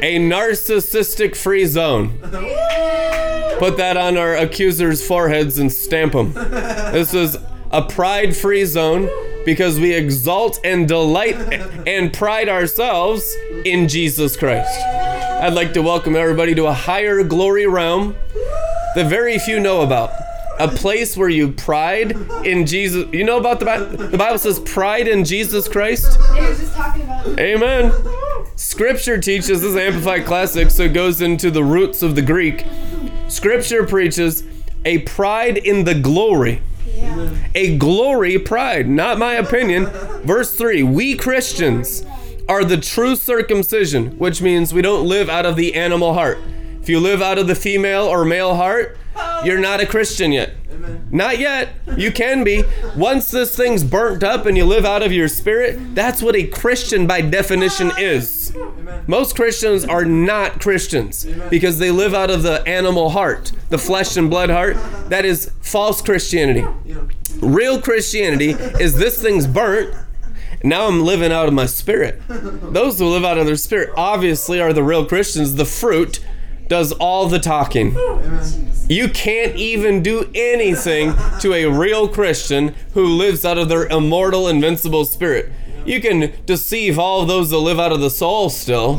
A: A narcissistic free zone. Put that on our accusers' foreheads and stamp them. This is a pride free zone because we exalt and delight and pride ourselves in Jesus Christ. I'd like to welcome everybody to a higher glory realm that very few know about. A place where you pride in Jesus. You know about the Bible? The Bible says pride in Jesus Christ.
C: They just talking about.
A: Amen. Scripture teaches this is Amplified Classic, so it goes into the roots of the Greek. Scripture preaches a pride in the glory.
C: Yeah.
A: A glory pride, not my opinion. Verse 3 We Christians are the true circumcision, which means we don't live out of the animal heart. If you live out of the female or male heart, you're not a Christian yet. Not yet. You can be. Once this thing's burnt up and you live out of your spirit, that's what a Christian by definition is. Most Christians are not Christians because they live out of the animal heart, the flesh and blood heart. That is false Christianity. Real Christianity is this thing's burnt. Now I'm living out of my spirit. Those who live out of their spirit obviously are the real Christians. The fruit does all the talking. You can't even do anything to a real Christian who lives out of their immortal, invincible spirit. You can deceive all those that live out of the soul still,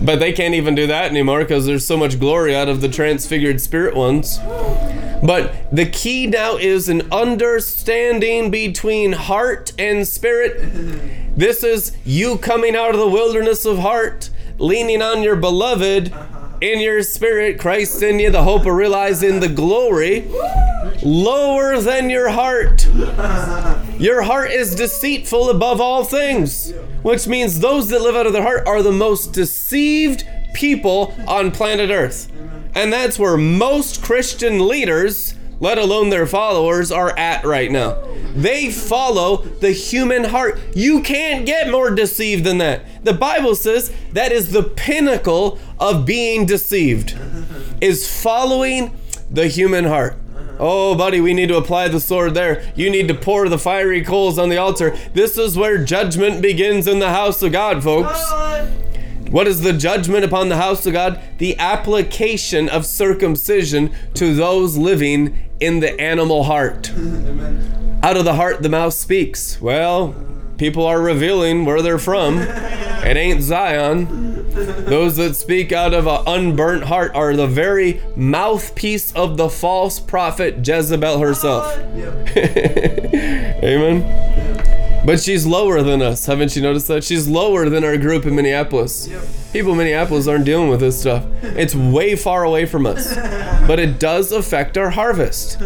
A: but they can't even do that anymore because there's so much glory out of the transfigured spirit ones. But the key now is an understanding between heart and spirit. This is you coming out of the wilderness of heart, leaning on your beloved in your spirit, Christ in you, the hope of realizing the glory, lower than your heart. Your heart is deceitful above all things, which means those that live out of their heart are the most deceived people on planet Earth. And that's where most Christian leaders, let alone their followers, are at right now. They follow the human heart. You can't get more deceived than that. The Bible says that is the pinnacle of being deceived, is following the human heart. Oh, buddy, we need to apply the sword there. You need to pour the fiery coals on the altar. This is where judgment begins in the house of God, folks. What is the judgment upon the house of God? The application of circumcision to those living in the animal heart. Out of the heart, the mouth speaks. Well, people are revealing where they're from. It ain't Zion. Those that speak out of an unburnt heart are the very mouthpiece of the false prophet Jezebel herself. Amen. But she's lower than us. Haven't you noticed that? She's lower than our group in Minneapolis. People in Minneapolis aren't dealing with this stuff. It's way far away from us. But it does affect our harvest.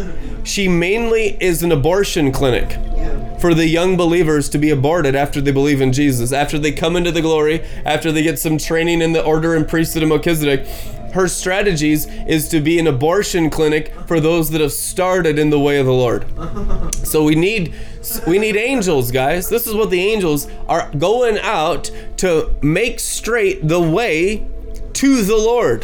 A: She mainly is an abortion clinic for the young believers to be aborted after they believe in Jesus, after they come into the glory, after they get some training in the order and priesthood of Melchizedek. Her strategies is to be an abortion clinic for those that have started in the way of the Lord. So we need we need angels, guys. This is what the angels are going out to make straight the way to the Lord.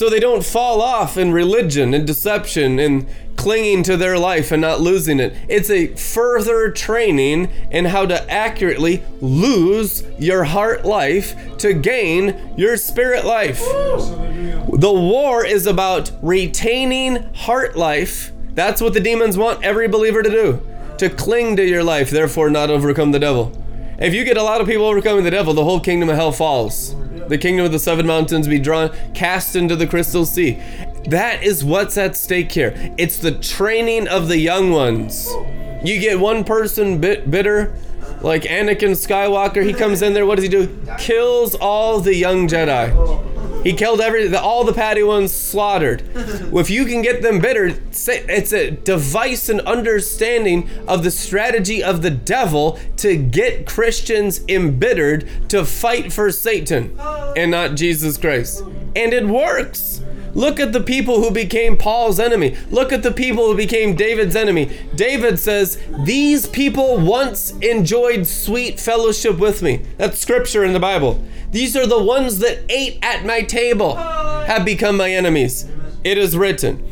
A: So they don't fall off in religion and deception and clinging to their life and not losing it. It's a further training in how to accurately lose your heart life to gain your spirit life. The war is about retaining heart life. That's what the demons want every believer to do to cling to your life, therefore, not overcome the devil. If you get a lot of people overcoming the devil, the whole kingdom of hell falls. The kingdom of the seven mountains be drawn, cast into the crystal sea. That is what's at stake here. It's the training of the young ones. You get one person bit bitter, like Anakin Skywalker. He comes in there. What does he do? Kills all the young Jedi. He killed every the, all the Padawans slaughtered. If you can get them bitter, it's a device and understanding of the strategy of the devil to get Christians embittered to fight for Satan and not Jesus Christ. And it works. Look at the people who became Paul's enemy. Look at the people who became David's enemy. David says, These people once enjoyed sweet fellowship with me. That's scripture in the Bible. These are the ones that ate at my table, have become my enemies. It is written.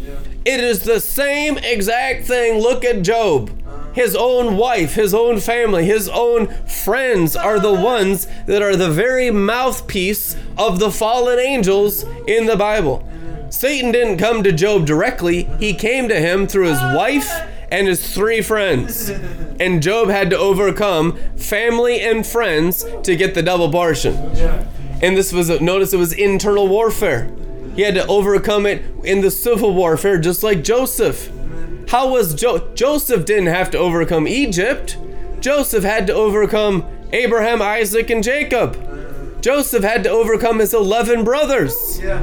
A: It is the same exact thing. Look at Job. His own wife, his own family, his own friends are the ones that are the very mouthpiece of the fallen angels in the Bible. Satan didn't come to Job directly, he came to him through his wife and his three friends. And Job had to overcome family and friends to get the double portion. And this was, a, notice it was internal warfare. He had to overcome it in the civil warfare, just like Joseph. How was jo- Joseph didn't have to overcome Egypt? Joseph had to overcome Abraham, Isaac, and Jacob. Joseph had to overcome his 11 brothers.
C: Yeah.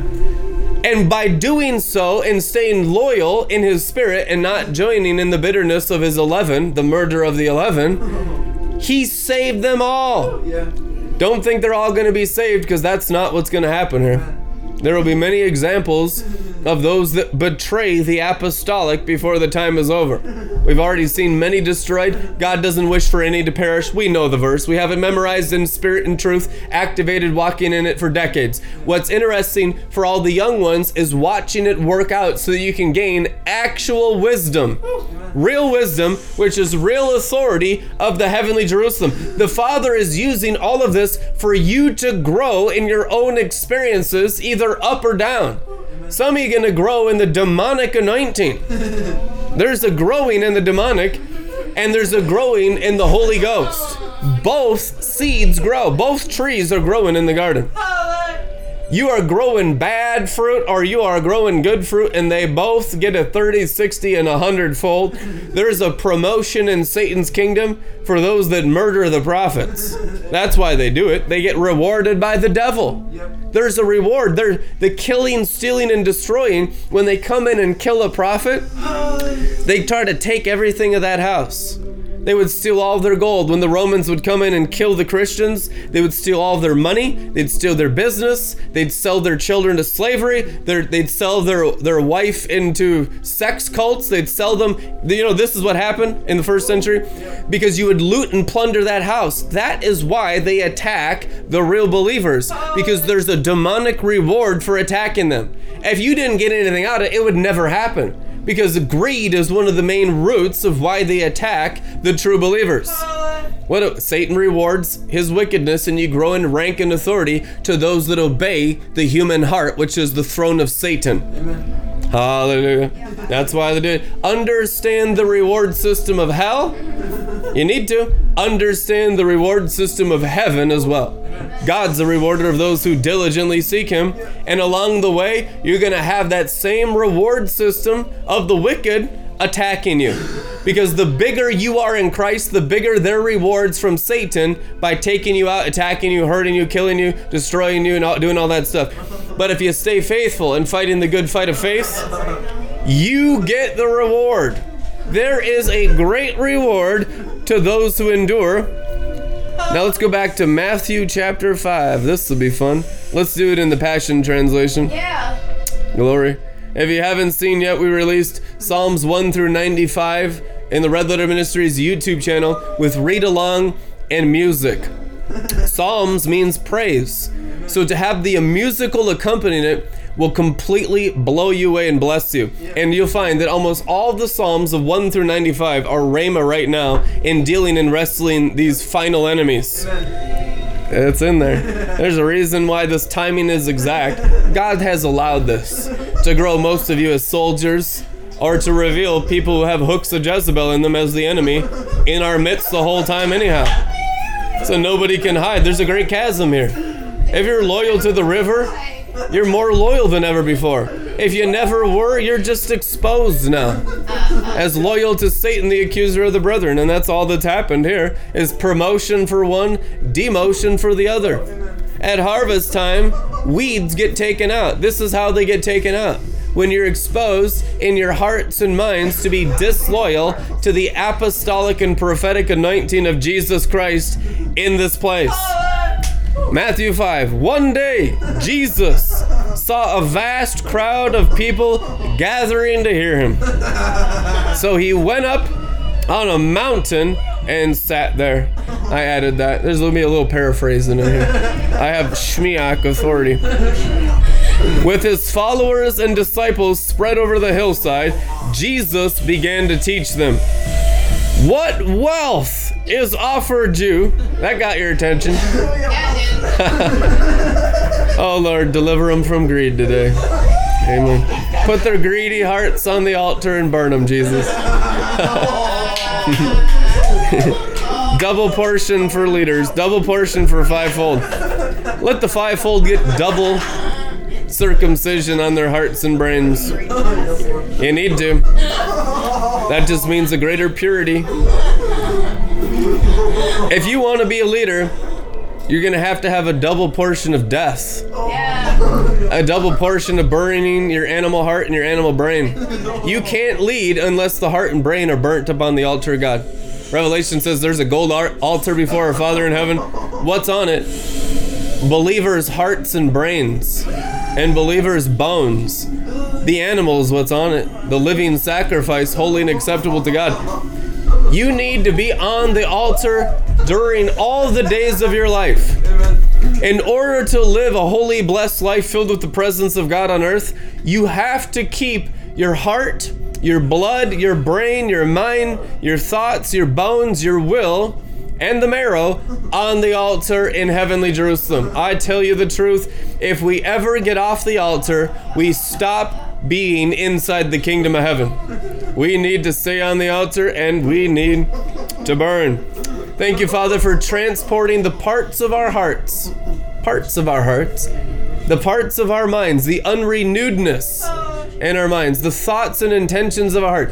A: And by doing so and staying loyal in his spirit and not joining in the bitterness of his 11, the murder of the 11, he saved them all.
C: Yeah.
A: Don't think they're all to be saved because that's not what's to happen here. There will be many examples of those that betray the apostolic before the time is over. We've already seen many destroyed. God doesn't wish for any to perish. We know the verse. We have it memorized in spirit and truth, activated, walking in it for decades. What's interesting for all the young ones is watching it work out so that you can gain actual wisdom. Real wisdom, which is real authority of the heavenly Jerusalem. The Father is using all of this for you to grow in your own experiences, either up or down. Some are going to grow in the demonic anointing. There's a growing in the demonic, and there's a growing in the Holy Ghost. Both seeds grow, both trees are growing in the garden. You are growing bad fruit or you are growing good fruit, and they both get a 30, 60, and 100 fold. There's a promotion in Satan's kingdom for those that murder the prophets. That's why they do it. They get rewarded by the devil. There's a reward. They're the killing, stealing, and destroying. When they come in and kill a prophet, they try to take everything of that house. They would steal all of their gold. When the Romans would come in and kill the Christians, they would steal all of their money. They'd steal their business. They'd sell their children to slavery. They'd sell their, their wife into sex cults. They'd sell them. You know, this is what happened in the first century because you would loot and plunder that house. That is why they attack the real believers because there's a demonic reward for attacking them. If you didn't get anything out of it, it would never happen because greed is one of the main roots of why they attack the true believers. What Satan rewards his wickedness, and you grow in rank and authority to those that obey the human heart, which is the throne of Satan. Hallelujah. That's why they do it. Understand the reward system of hell. You need to understand the reward system of heaven as well. God's the rewarder of those who diligently seek Him. And along the way, you're going to have that same reward system of the wicked attacking you. Because the bigger you are in Christ, the bigger their rewards from Satan by taking you out, attacking you, hurting you, killing you, destroying you, and all, doing all that stuff. But if you stay faithful and fighting the good fight of faith, you get the reward. There is a great reward to those who endure. Now let's go back to Matthew chapter 5. This will be fun. Let's do it in the Passion Translation.
D: Yeah.
A: Glory. If you haven't seen yet, we released Psalms 1 through 95 in the Red Letter Ministries YouTube channel with read along and music. Psalms means praise. So to have the musical accompaniment will completely blow you away and bless you. And you'll find that almost all the Psalms of 1 through 95 are Rhema right now in dealing and wrestling these final enemies. It's in there. There's a reason why this timing is exact. God has allowed this to grow most of you as soldiers or to reveal people who have hooks of Jezebel in them as the enemy in our midst the whole time, anyhow. So nobody can hide. There's a great chasm here. If you're loyal to the river, you're more loyal than ever before. If you never were, you're just exposed now. As loyal to Satan, the accuser of the brethren. And that's all that's happened here is promotion for one, demotion for the other. At harvest time, weeds get taken out. This is how they get taken out. When you're exposed in your hearts and minds to be disloyal to the apostolic and prophetic anointing of Jesus Christ in this place. Matthew 5. One day, Jesus saw a vast crowd of people gathering to hear him. So he went up on a mountain and sat there. I added that. There's gonna be a little paraphrasing in here. I have Shmiak authority. With his followers and disciples spread over the hillside, Jesus began to teach them. What wealth is offered you? That got your attention. oh Lord, deliver them from greed today. Amen. Put their greedy hearts on the altar and burn them, Jesus. double portion for leaders, double portion for fivefold. Let the fivefold get double circumcision on their hearts and brains. You need to. That just means a greater purity. If you want to be a leader, you're going to have to have a double portion of death. A double portion of burning your animal heart and your animal brain. You can't lead unless the heart and brain are burnt upon the altar of God. Revelation says there's a gold altar before our Father in heaven. What's on it? Believers' hearts and brains, and believers' bones. The animal is what's on it. The living sacrifice, holy and acceptable to God. You need to be on the altar during all the days of your life. In order to live a holy, blessed life filled with the presence of God on earth, you have to keep your heart, your blood, your brain, your mind, your thoughts, your bones, your will, and the marrow on the altar in heavenly Jerusalem. I tell you the truth, if we ever get off the altar, we stop being inside the kingdom of heaven. We need to stay on the altar and we need to burn. Thank you, Father, for transporting the parts of our hearts, parts of our hearts, the parts of our minds, the unrenewedness in our minds, the thoughts and intentions of our heart.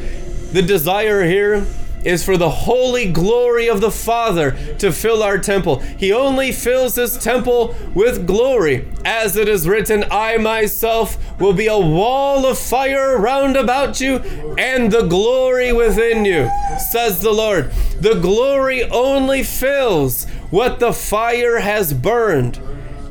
A: The desire here is for the holy glory of the Father to fill our temple. He only fills his temple with glory. As it is written, I myself will be a wall of fire round about you, and the glory within you, says the Lord. The glory only fills what the fire has burned.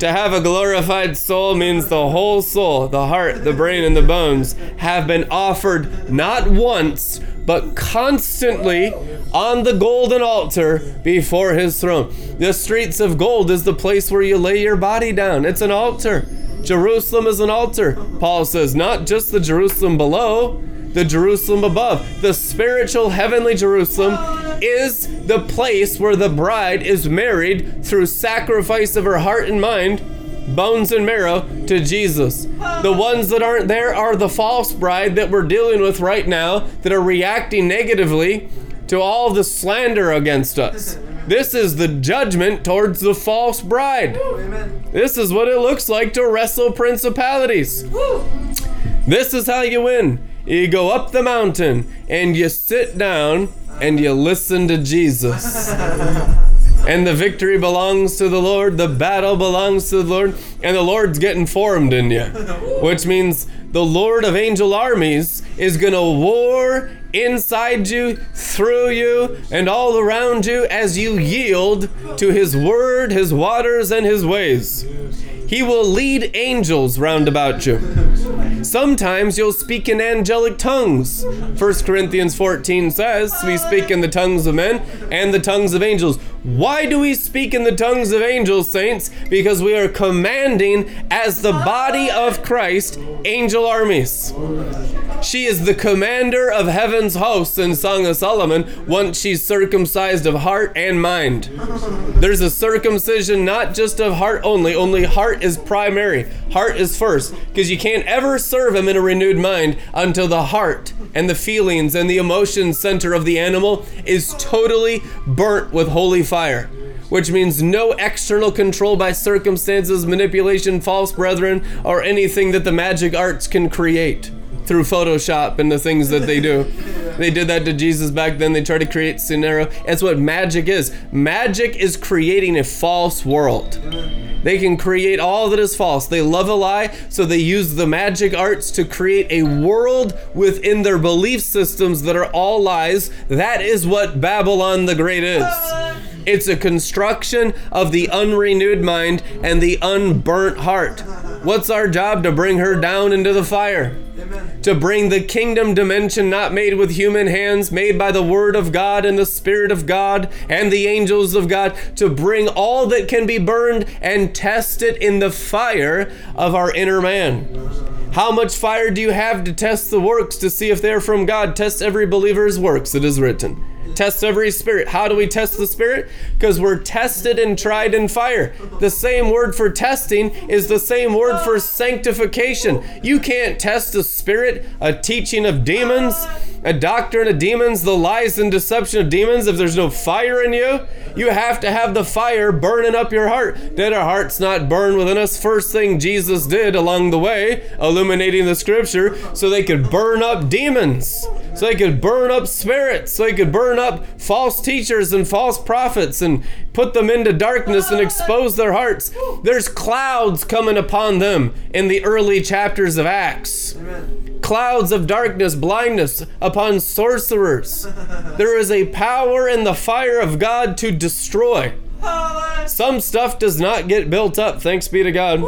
A: To have a glorified soul means the whole soul, the heart, the brain, and the bones have been offered not once, but constantly on the golden altar before his throne. The streets of gold is the place where you lay your body down, it's an altar. Jerusalem is an altar. Paul says, not just the Jerusalem below, the Jerusalem above. The spiritual heavenly Jerusalem is the place where the bride is married through sacrifice of her heart and mind, bones and marrow, to Jesus. The ones that aren't there are the false bride that we're dealing with right now that are reacting negatively to all the slander against us. This is the judgment towards the false bride. This is what it looks like to wrestle principalities. This is how you win. You go up the mountain and you sit down and you listen to Jesus. And the victory belongs to the Lord, the battle belongs to the Lord, and the Lord's getting formed in you. Which means the Lord of angel armies is going to war inside you, through you, and all around you as you yield to His word, His waters, and His ways. He will lead angels round about you. Sometimes you'll speak in angelic tongues. 1 Corinthians 14 says, We speak in the tongues of men and the tongues of angels. Why do we speak in the tongues of angels, saints? Because we are commanding, as the body of Christ, angel armies. She is the commander of heaven's hosts in Song of Solomon once she's circumcised of heart and mind. There's a circumcision not just of heart only, only heart is primary. Heart is first, because you can't ever serve him in a renewed mind until the heart and the feelings and the emotion center of the animal is totally burnt with holy fire which means no external control by circumstances, manipulation, false brethren, or anything that the magic arts can create through Photoshop and the things that they do. They did that to Jesus back then. They try to create scenario. That's what magic is. Magic is creating a false world. They can create all that is false. They love a lie, so they use the magic arts to create a world within their belief systems that are all lies. That is what Babylon the Great is. It's a construction of the unrenewed mind and the unburnt heart. What's our job? To bring her down into the fire. To bring the kingdom dimension not made with human hands, made by the word of God and the spirit of God and the angels of God, to bring all that can be burned and test it in the fire of our inner man. How much fire do you have to test the works to see if they're from God? Test every believer's works, it is written. Test every spirit. How do we test the spirit? Because we're tested and tried in fire. The same word for testing is the same word for sanctification. You can't test a spirit, a teaching of demons, a doctrine of demons, the lies and deception of demons if there's no fire in you. You have to have the fire burning up your heart. Did our hearts not burn within us? First thing Jesus did along the way, illuminating the scripture, so they could burn up demons, so they could burn up spirits, so they could burn up false teachers and false prophets and put them into darkness and expose their hearts. There's clouds coming upon them in the early chapters of Acts. Clouds of darkness, blindness upon sorcerers. There is a power in the fire of God to destroy. Some stuff does not get built up, thanks be to God.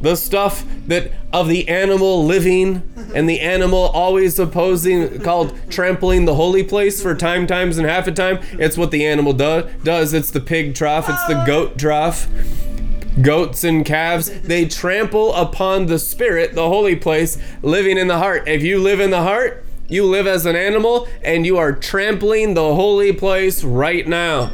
A: The stuff that of the animal living and the animal always opposing, called trampling the holy place for time, times, and half a time. It's what the animal do, does. It's the pig trough, it's the goat trough. Goats and calves, they trample upon the spirit, the holy place, living in the heart. If you live in the heart, you live as an animal and you are trampling the holy place right now.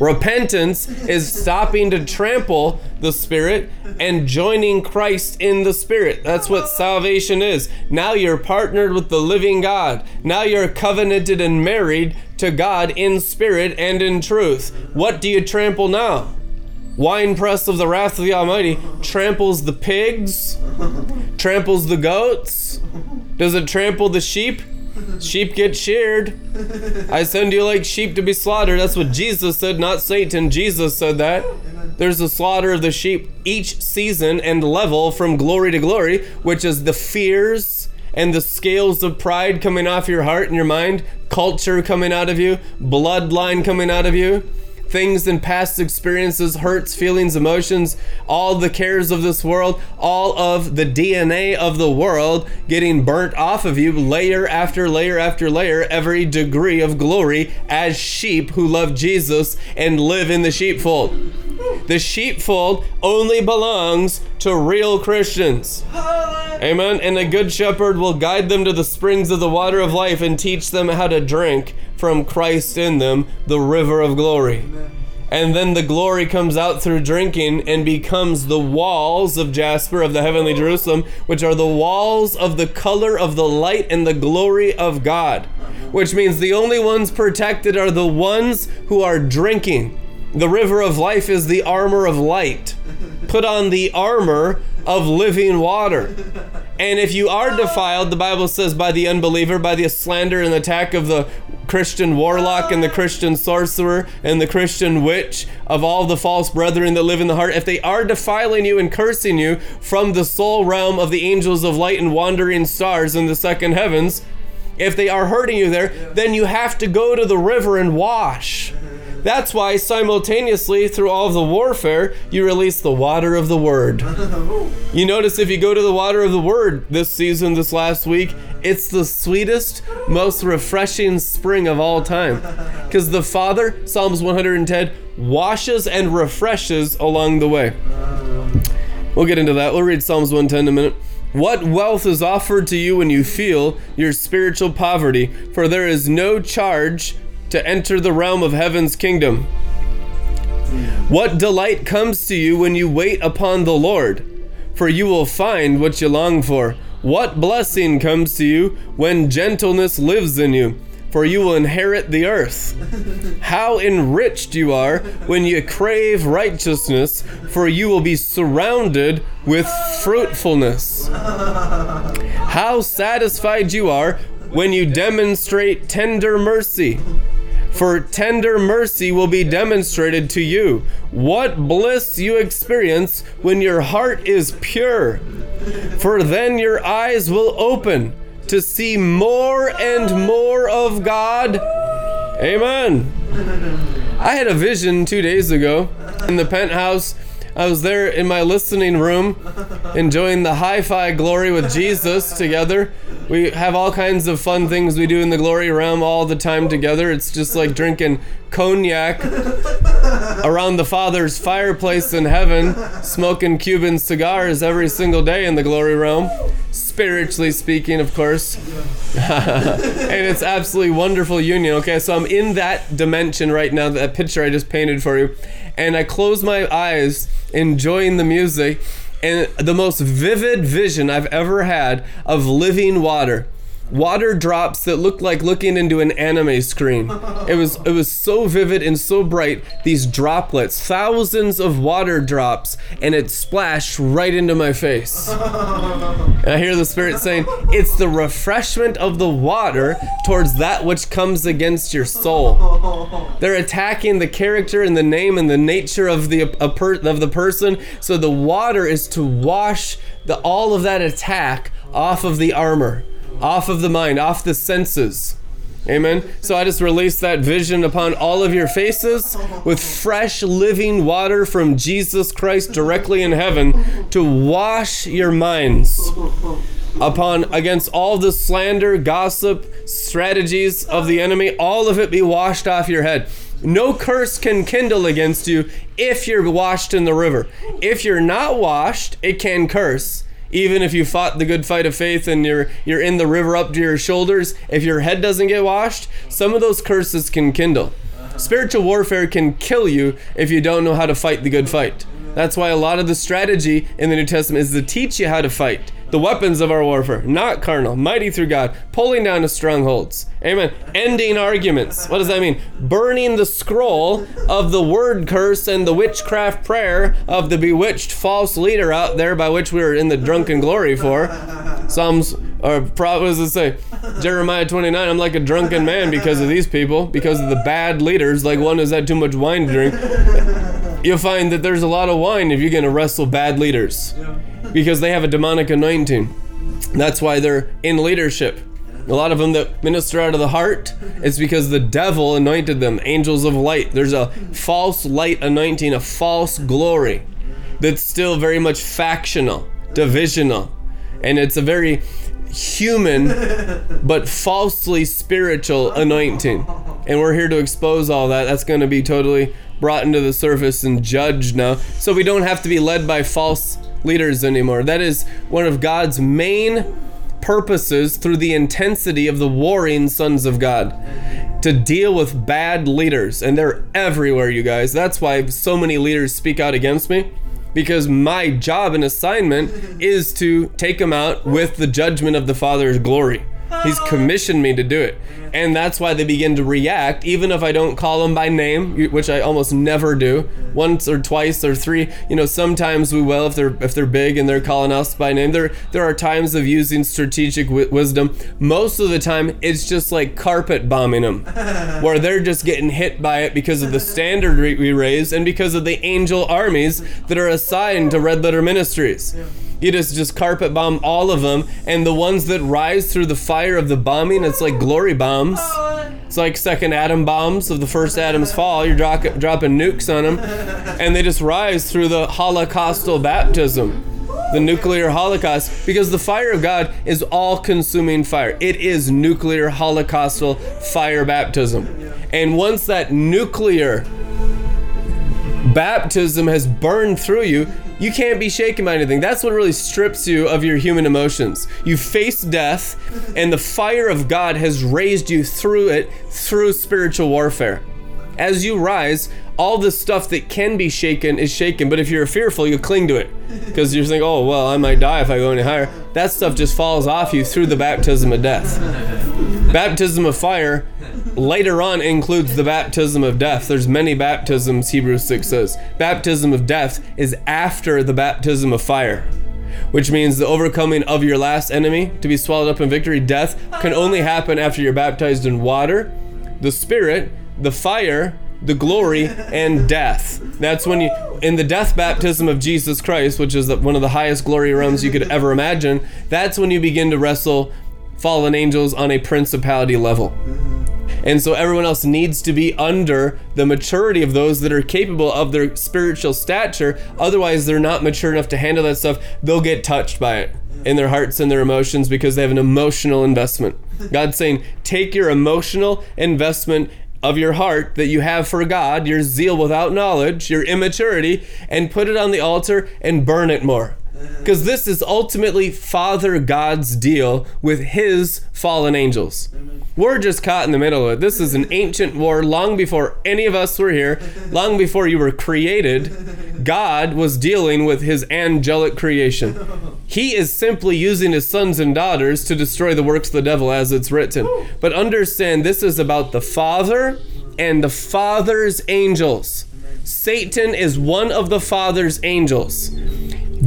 A: Repentance is stopping to trample the Spirit and joining Christ in the Spirit. That's what salvation is. Now you're partnered with the living God. Now you're covenanted and married to God in spirit and in truth. What do you trample now? Winepress of the wrath of the Almighty tramples the pigs, tramples the goats. Does it trample the sheep? Sheep get sheared. I send you like sheep to be slaughtered. That's what Jesus said, not Satan. Jesus said that. There's a slaughter of the sheep each season and level from glory to glory, which is the fears and the scales of pride coming off your heart and your mind, culture coming out of you, bloodline coming out of you things and past experiences, hurts, feelings, emotions, all the cares of this world, all of the DNA of the world getting burnt off of you layer after layer after layer, every degree of glory as sheep who love Jesus and live in the sheepfold. The sheepfold only belongs to real Christians. Amen. And a good shepherd will guide them to the springs of the water of life and teach them how to drink from Christ in them, the river of glory. And then the glory comes out through drinking and becomes the walls of Jasper of the heavenly Jerusalem, which are the walls of the color of the light and the glory of God. Which means the only ones protected are the ones who are drinking. The river of life is the armor of light. Put on the armor of living water. And if you are defiled, the Bible says by the unbeliever, by the slander and attack of the Christian warlock and the Christian sorcerer and the Christian witch, of all the false brethren that live in the heart, if they are defiling you and cursing you from the soul realm of the angels of light and wandering stars in the second heavens, if they are hurting you there, then you have to go to the river and wash. That's why simultaneously through all of the warfare, you release the water of the word. You notice if you go to the water of the word this season, this last week, it's the sweetest, most refreshing spring of all time. Because the Father, Psalms 110, washes and refreshes along the way. We'll get into that. We'll read Psalms 110 in a minute. What wealth is offered to you when you feel your spiritual poverty? For there is no charge to enter the realm of heaven's kingdom. What delight comes to you when you wait upon the Lord? For you will find what you long for. What blessing comes to you when gentleness lives in you? For you will inherit the earth. How enriched you are when you crave righteousness, for you will be surrounded with fruitfulness. How satisfied you are when you demonstrate tender mercy for tender mercy will be demonstrated to you. What bliss you experience when your heart is pure, for then your eyes will open to see more and more of God. Amen. I had a vision two days ago in the penthouse. I was there in my listening room, enjoying the hi fi glory with Jesus together. We have all kinds of fun things we do in the glory realm all the time together. It's just like drinking cognac around the Father's fireplace in heaven, smoking Cuban cigars every single day in the glory realm. Spiritually speaking, of course. and it's absolutely wonderful union. Okay, so I'm in that dimension right now, that picture I just painted for you. And I close my eyes, enjoying the music, and the most vivid vision I've ever had of living water water drops that looked like looking into an anime screen. It was it was so vivid and so bright. These droplets, thousands of water drops, and it splashed right into my face. And I hear the spirit saying, "It's the refreshment of the water towards that which comes against your soul." They're attacking the character and the name and the nature of the per, of the person. So the water is to wash the all of that attack off of the armor off of the mind, off the senses. Amen. So I just release that vision upon all of your faces with fresh living water from Jesus Christ directly in heaven to wash your minds upon against all the slander, gossip, strategies of the enemy, all of it be washed off your head. No curse can kindle against you if you're washed in the river. If you're not washed, it can curse even if you fought the good fight of faith and you're you're in the river up to your shoulders, if your head doesn't get washed, some of those curses can kindle. Spiritual warfare can kill you if you don't know how to fight the good fight. That's why a lot of the strategy in the New Testament is to teach you how to fight the weapons of our warfare, not carnal, mighty through God, pulling down the strongholds. Amen. Ending arguments. What does that mean? Burning the scroll of the word curse and the witchcraft prayer of the bewitched false leader out there by which we are in the drunken glory for. Psalms or what does it say? Jeremiah 29, I'm like a drunken man because of these people, because of the bad leaders, like one who's had too much wine to drink. You'll find that there's a lot of wine if you're going to wrestle bad leaders because they have a demonic anointing. That's why they're in leadership. A lot of them that minister out of the heart, it's because the devil anointed them, angels of light. There's a false light anointing, a false glory that's still very much factional, divisional. And it's a very human but falsely spiritual anointing. And we're here to expose all that. That's going to be totally brought into the surface and judged now. So we don't have to be led by false leaders anymore. That is one of God's main purposes through the intensity of the warring sons of God to deal with bad leaders. And they're everywhere, you guys. That's why so many leaders speak out against me. Because my job and assignment is to take them out with the judgment of the Father's glory. He's oh. commissioned me to do it. And that's why they begin to react, even if I don't call them by name, which I almost never do. Once or twice or three, you know, sometimes we will if they're if they're big and they're calling us by name. There there are times of using strategic w- wisdom. Most of the time, it's just like carpet bombing them, where they're just getting hit by it because of the standard we raise and because of the angel armies that are assigned to Red Letter Ministries. You just just carpet bomb all of them, and the ones that rise through the fire of the bombing, it's like glory bombs. It's like second atom bombs of the first atom's fall. You're dro- dropping nukes on them, and they just rise through the holocaustal baptism, the nuclear holocaust, because the fire of God is all-consuming fire. It is nuclear holocaustal fire baptism, and once that nuclear baptism has burned through you, you can't be shaken by anything. That's what really strips you of your human emotions. You face death, and the fire of God has raised you through it through spiritual warfare. As you rise, all the stuff that can be shaken is shaken. But if you're fearful, you cling to it because you're thinking, oh, well, I might die if I go any higher. That stuff just falls off you through the baptism of death. Baptism of fire later on includes the baptism of death. There's many baptisms, Hebrews 6 says. Baptism of death is after the baptism of fire, which means the overcoming of your last enemy to be swallowed up in victory. Death can only happen after you're baptized in water, the Spirit, the fire, the glory, and death. That's when you, in the death baptism of Jesus Christ, which is one of the highest glory realms you could ever imagine, that's when you begin to wrestle fallen angels on a principality level. And so everyone else needs to be under the maturity of those that are capable of their spiritual stature. Otherwise, they're not mature enough to handle that stuff. They'll get touched by it in their hearts and their emotions because they have an emotional investment. God's saying, take your emotional investment of your heart that you have for God, your zeal without knowledge, your immaturity, and put it on the altar and burn it more. Because this is ultimately Father God's deal with his fallen angels. We're just caught in the middle of it. This is an ancient war long before any of us were here, long before you were created. God was dealing with his angelic creation. He is simply using his sons and daughters to destroy the works of the devil as it's written. But understand this is about the Father and the Father's angels. Satan is one of the Father's angels.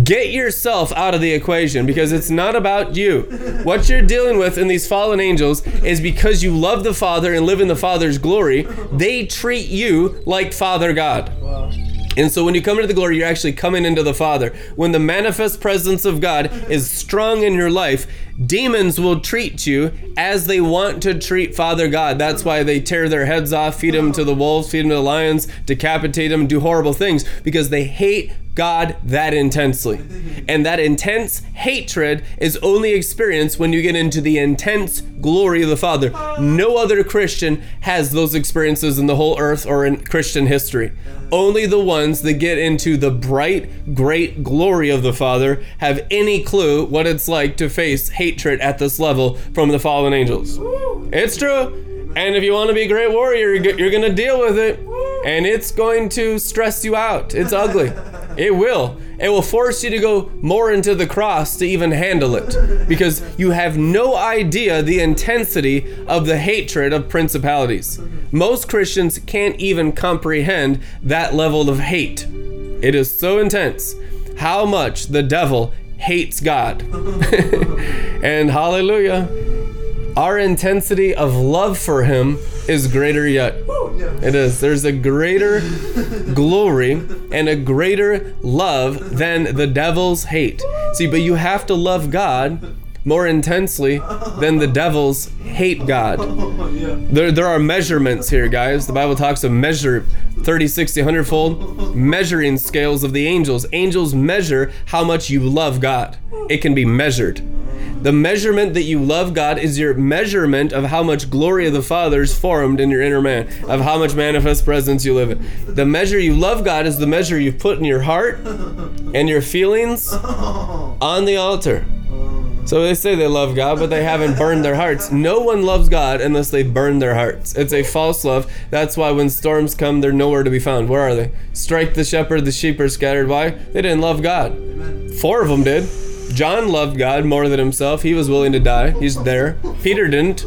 A: Get yourself out of the equation because it's not about you. What you're dealing with in these fallen angels is because you love the Father and live in the Father's glory, they treat you like Father God. And so when you come into the glory, you're actually coming into the Father. When the manifest presence of God is strong in your life, demons will treat you as they want to treat Father God. That's why they tear their heads off, feed them to the wolves, feed them to the lions, decapitate them, do horrible things because they hate God that intensely. And that intense hatred is only experienced when you get into the intense glory of the Father. No other Christian has those experiences in the whole earth or in Christian history. Only the ones that get into the bright, great glory of the Father have any clue what it's like to face hatred at this level from the fallen angels. It's true. And if you want to be a great warrior, you're going to deal with it. And it's going to stress you out. It's ugly. It will. It will force you to go more into the cross to even handle it because you have no idea the intensity of the hatred of principalities. Most Christians can't even comprehend that level of hate. It is so intense how much the devil hates God. and hallelujah, our intensity of love for him is greater yet. It is. There's a greater glory and a greater love than the devil's hate. See, but you have to love God more intensely than the devils hate God. There, there are measurements here, guys. The Bible talks of measure 30, 60, 100 fold measuring scales of the angels. Angels measure how much you love God, it can be measured. The measurement that you love God is your measurement of how much glory of the Father is formed in your inner man, of how much manifest presence you live in. The measure you love God is the measure you put in your heart and your feelings on the altar. So they say they love God, but they haven't burned their hearts. No one loves God unless they burn their hearts. It's a false love. That's why when storms come, they're nowhere to be found. Where are they? Strike the shepherd, the sheep are scattered. Why? They didn't love God. Four of them did. John loved God more than himself. He was willing to die. He's there. Peter didn't.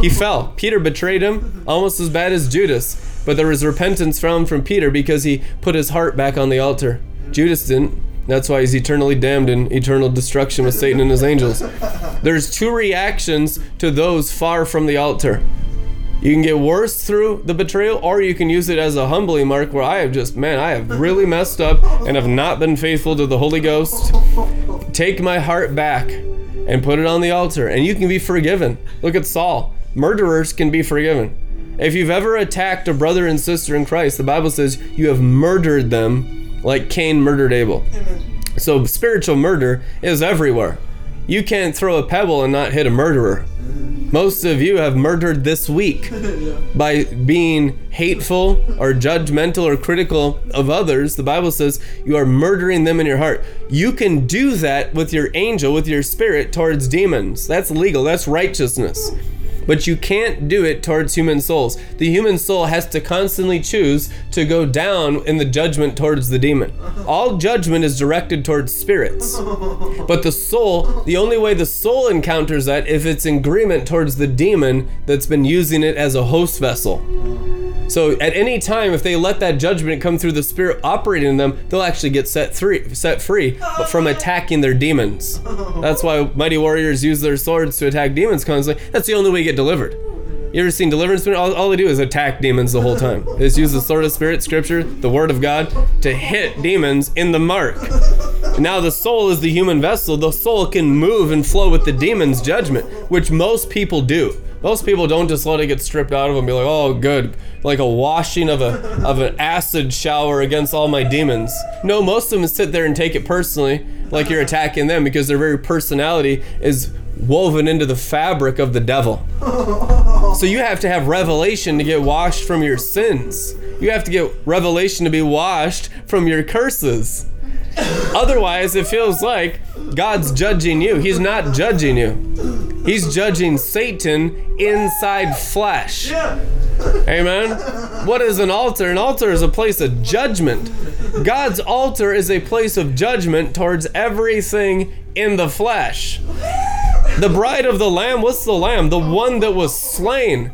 A: He fell. Peter betrayed him almost as bad as Judas. But there was repentance from from Peter because he put his heart back on the altar. Judas didn't. That's why he's eternally damned in eternal destruction with Satan and his angels. There's two reactions to those far from the altar. You can get worse through the betrayal, or you can use it as a humbling mark where I have just, man, I have really messed up and have not been faithful to the Holy Ghost. Take my heart back and put it on the altar, and you can be forgiven. Look at Saul. Murderers can be forgiven. If you've ever attacked a brother and sister in Christ, the Bible says you have murdered them like Cain murdered Abel. So spiritual murder is everywhere. You can't throw a pebble and not hit a murderer. Most of you have murdered this week by being hateful or judgmental or critical of others. The Bible says you are murdering them in your heart. You can do that with your angel, with your spirit towards demons. That's legal, that's righteousness but you can't do it towards human souls. The human soul has to constantly choose to go down in the judgment towards the demon. All judgment is directed towards spirits. But the soul, the only way the soul encounters that if it's in agreement towards the demon that's been using it as a host vessel. So at any time, if they let that judgment come through the spirit operating in them, they'll actually get set free, set free from attacking their demons. That's why mighty warriors use their swords to attack demons constantly. That's the only way you get delivered. You ever seen deliverance? All, all they do is attack demons the whole time. They just use the sword of spirit, scripture, the word of God, to hit demons in the mark. Now the soul is the human vessel. The soul can move and flow with the demon's judgment, which most people do. Most people don't just let it get stripped out of them be like, oh, good. Like a washing of a of an acid shower against all my demons. No, most of them sit there and take it personally, like you're attacking them because their very personality is woven into the fabric of the devil. So you have to have revelation to get washed from your sins. You have to get revelation to be washed from your curses. Otherwise, it feels like God's judging you. He's not judging you. He's judging Satan inside flesh. Amen. What is an altar? An altar is a place of judgment. God's altar is a place of judgment towards everything in the flesh. The bride of the Lamb, what's the Lamb? The one that was slain.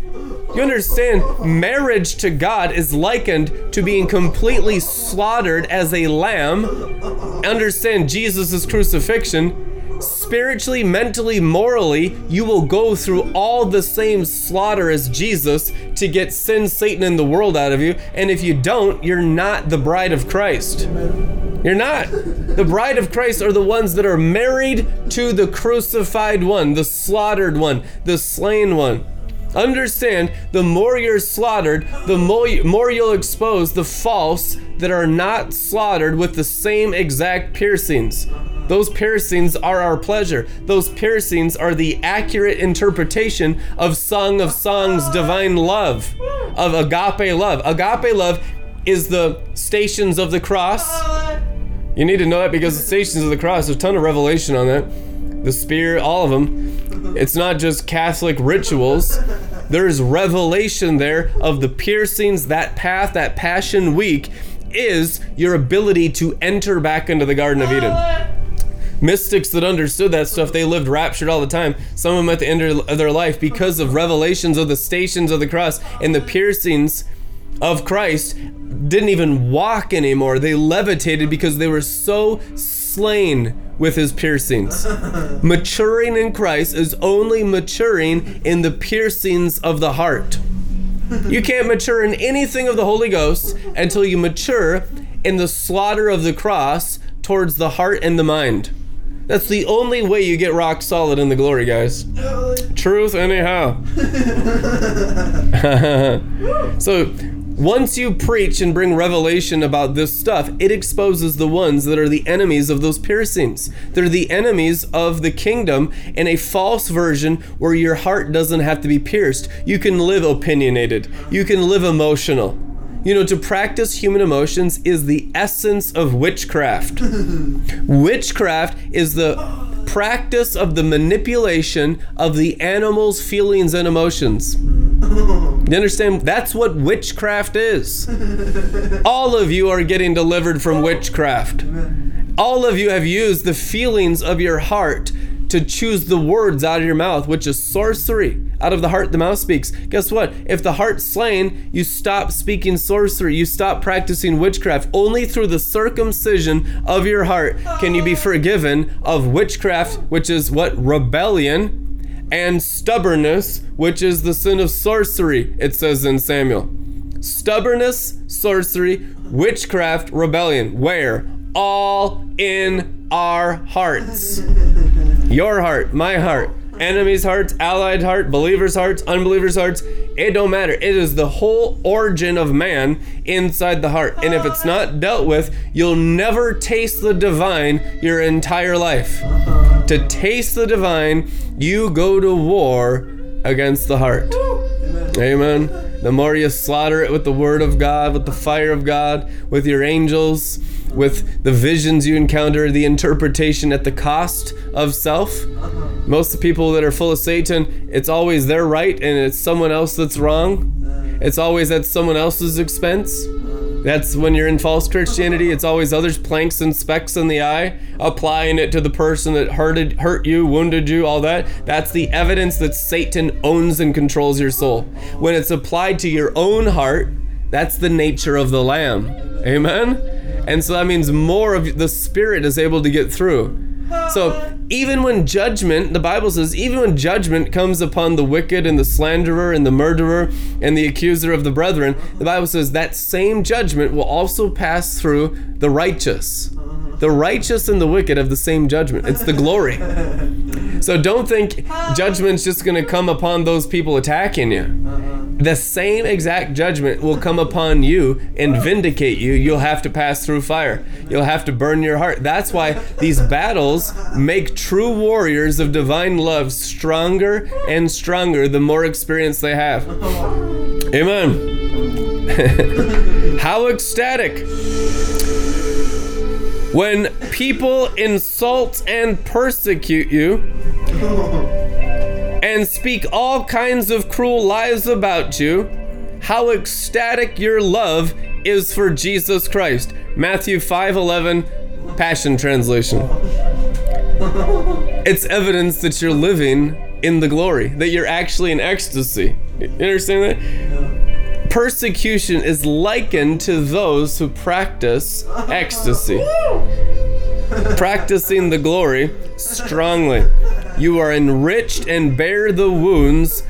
A: You understand, marriage to God is likened to being completely slaughtered as a lamb. Understand Jesus' crucifixion. Spiritually, mentally, morally, you will go through all the same slaughter as Jesus to get sin, Satan, and the world out of you. And if you don't, you're not the bride of Christ. You're not. The bride of Christ are the ones that are married to the crucified one, the slaughtered one, the slain one. Understand, the more you're slaughtered, the more, more you'll expose the false that are not slaughtered with the same exact piercings. Those piercings are our pleasure. Those piercings are the accurate interpretation of Song of Songs divine love, of agape love. Agape love is the stations of the cross. You need to know that because the stations of the cross, there's a ton of revelation on that. The spear, all of them. It's not just Catholic rituals. There's revelation there of the piercings, that path, that passion week is your ability to enter back into the Garden of Eden. Mystics that understood that stuff, they lived raptured all the time. Some of them at the end of their life because of revelations of the stations of the cross and the piercings of Christ didn't even walk anymore. They levitated because they were so slain with his piercings. maturing in Christ is only maturing in the piercings of the heart. You can't mature in anything of the Holy Ghost until you mature in the slaughter of the cross towards the heart and the mind. That's the only way you get rock solid in the glory, guys. Truth, anyhow. so, once you preach and bring revelation about this stuff, it exposes the ones that are the enemies of those piercings. They're the enemies of the kingdom in a false version where your heart doesn't have to be pierced. You can live opinionated, you can live emotional. You know, to practice human emotions is the essence of witchcraft. witchcraft is the practice of the manipulation of the animal's feelings and emotions. You understand? That's what witchcraft is. All of you are getting delivered from witchcraft. All of you have used the feelings of your heart to choose the words out of your mouth, which is sorcery. Out of the heart, the mouth speaks. Guess what? If the heart's slain, you stop speaking sorcery. You stop practicing witchcraft. Only through the circumcision of your heart can you be forgiven of witchcraft, which is what? Rebellion, and stubbornness, which is the sin of sorcery, it says in Samuel. Stubbornness, sorcery, witchcraft, rebellion. Where? All in our hearts. Your heart, my heart, enemies' hearts, allied heart, believers' hearts, unbelievers' hearts. It don't matter. It is the whole origin of man inside the heart. And if it's not dealt with, you'll never taste the divine your entire life. To taste the divine, you go to war against the heart. Amen. The more you slaughter it with the word of God, with the fire of God, with your angels, with the visions you encounter, the interpretation at the cost of self. Uh-huh. Most of the people that are full of Satan, it's always their right and it's someone else that's wrong. Uh. It's always at someone else's expense. Uh. That's when you're in false Christianity. It's always others' planks and specks in the eye, applying it to the person that hurted, hurt you, wounded you, all that. That's the evidence that Satan owns and controls your soul. When it's applied to your own heart, that's the nature of the Lamb. Amen? And so that means more of the Spirit is able to get through. So even when judgment, the Bible says, even when judgment comes upon the wicked and the slanderer and the murderer and the accuser of the brethren, the Bible says that same judgment will also pass through the righteous. Uh-huh. The righteous and the wicked have the same judgment. It's the glory. So don't think judgment's just going to come upon those people attacking you. Uh-huh. The same exact judgment will come upon you and vindicate you. You'll have to pass through fire. You'll have to burn your heart. That's why these battles make true warriors of divine love stronger and stronger the more experience they have. Amen. How ecstatic when people insult and persecute you and speak all kinds of cruel lies about you, how ecstatic your love is for Jesus Christ. Matthew 5:11 Passion Translation. It's evidence that you're living in the glory, that you're actually in ecstasy. You understand that? Persecution is likened to those who practice ecstasy. Practicing the glory strongly. You are enriched and bear the wounds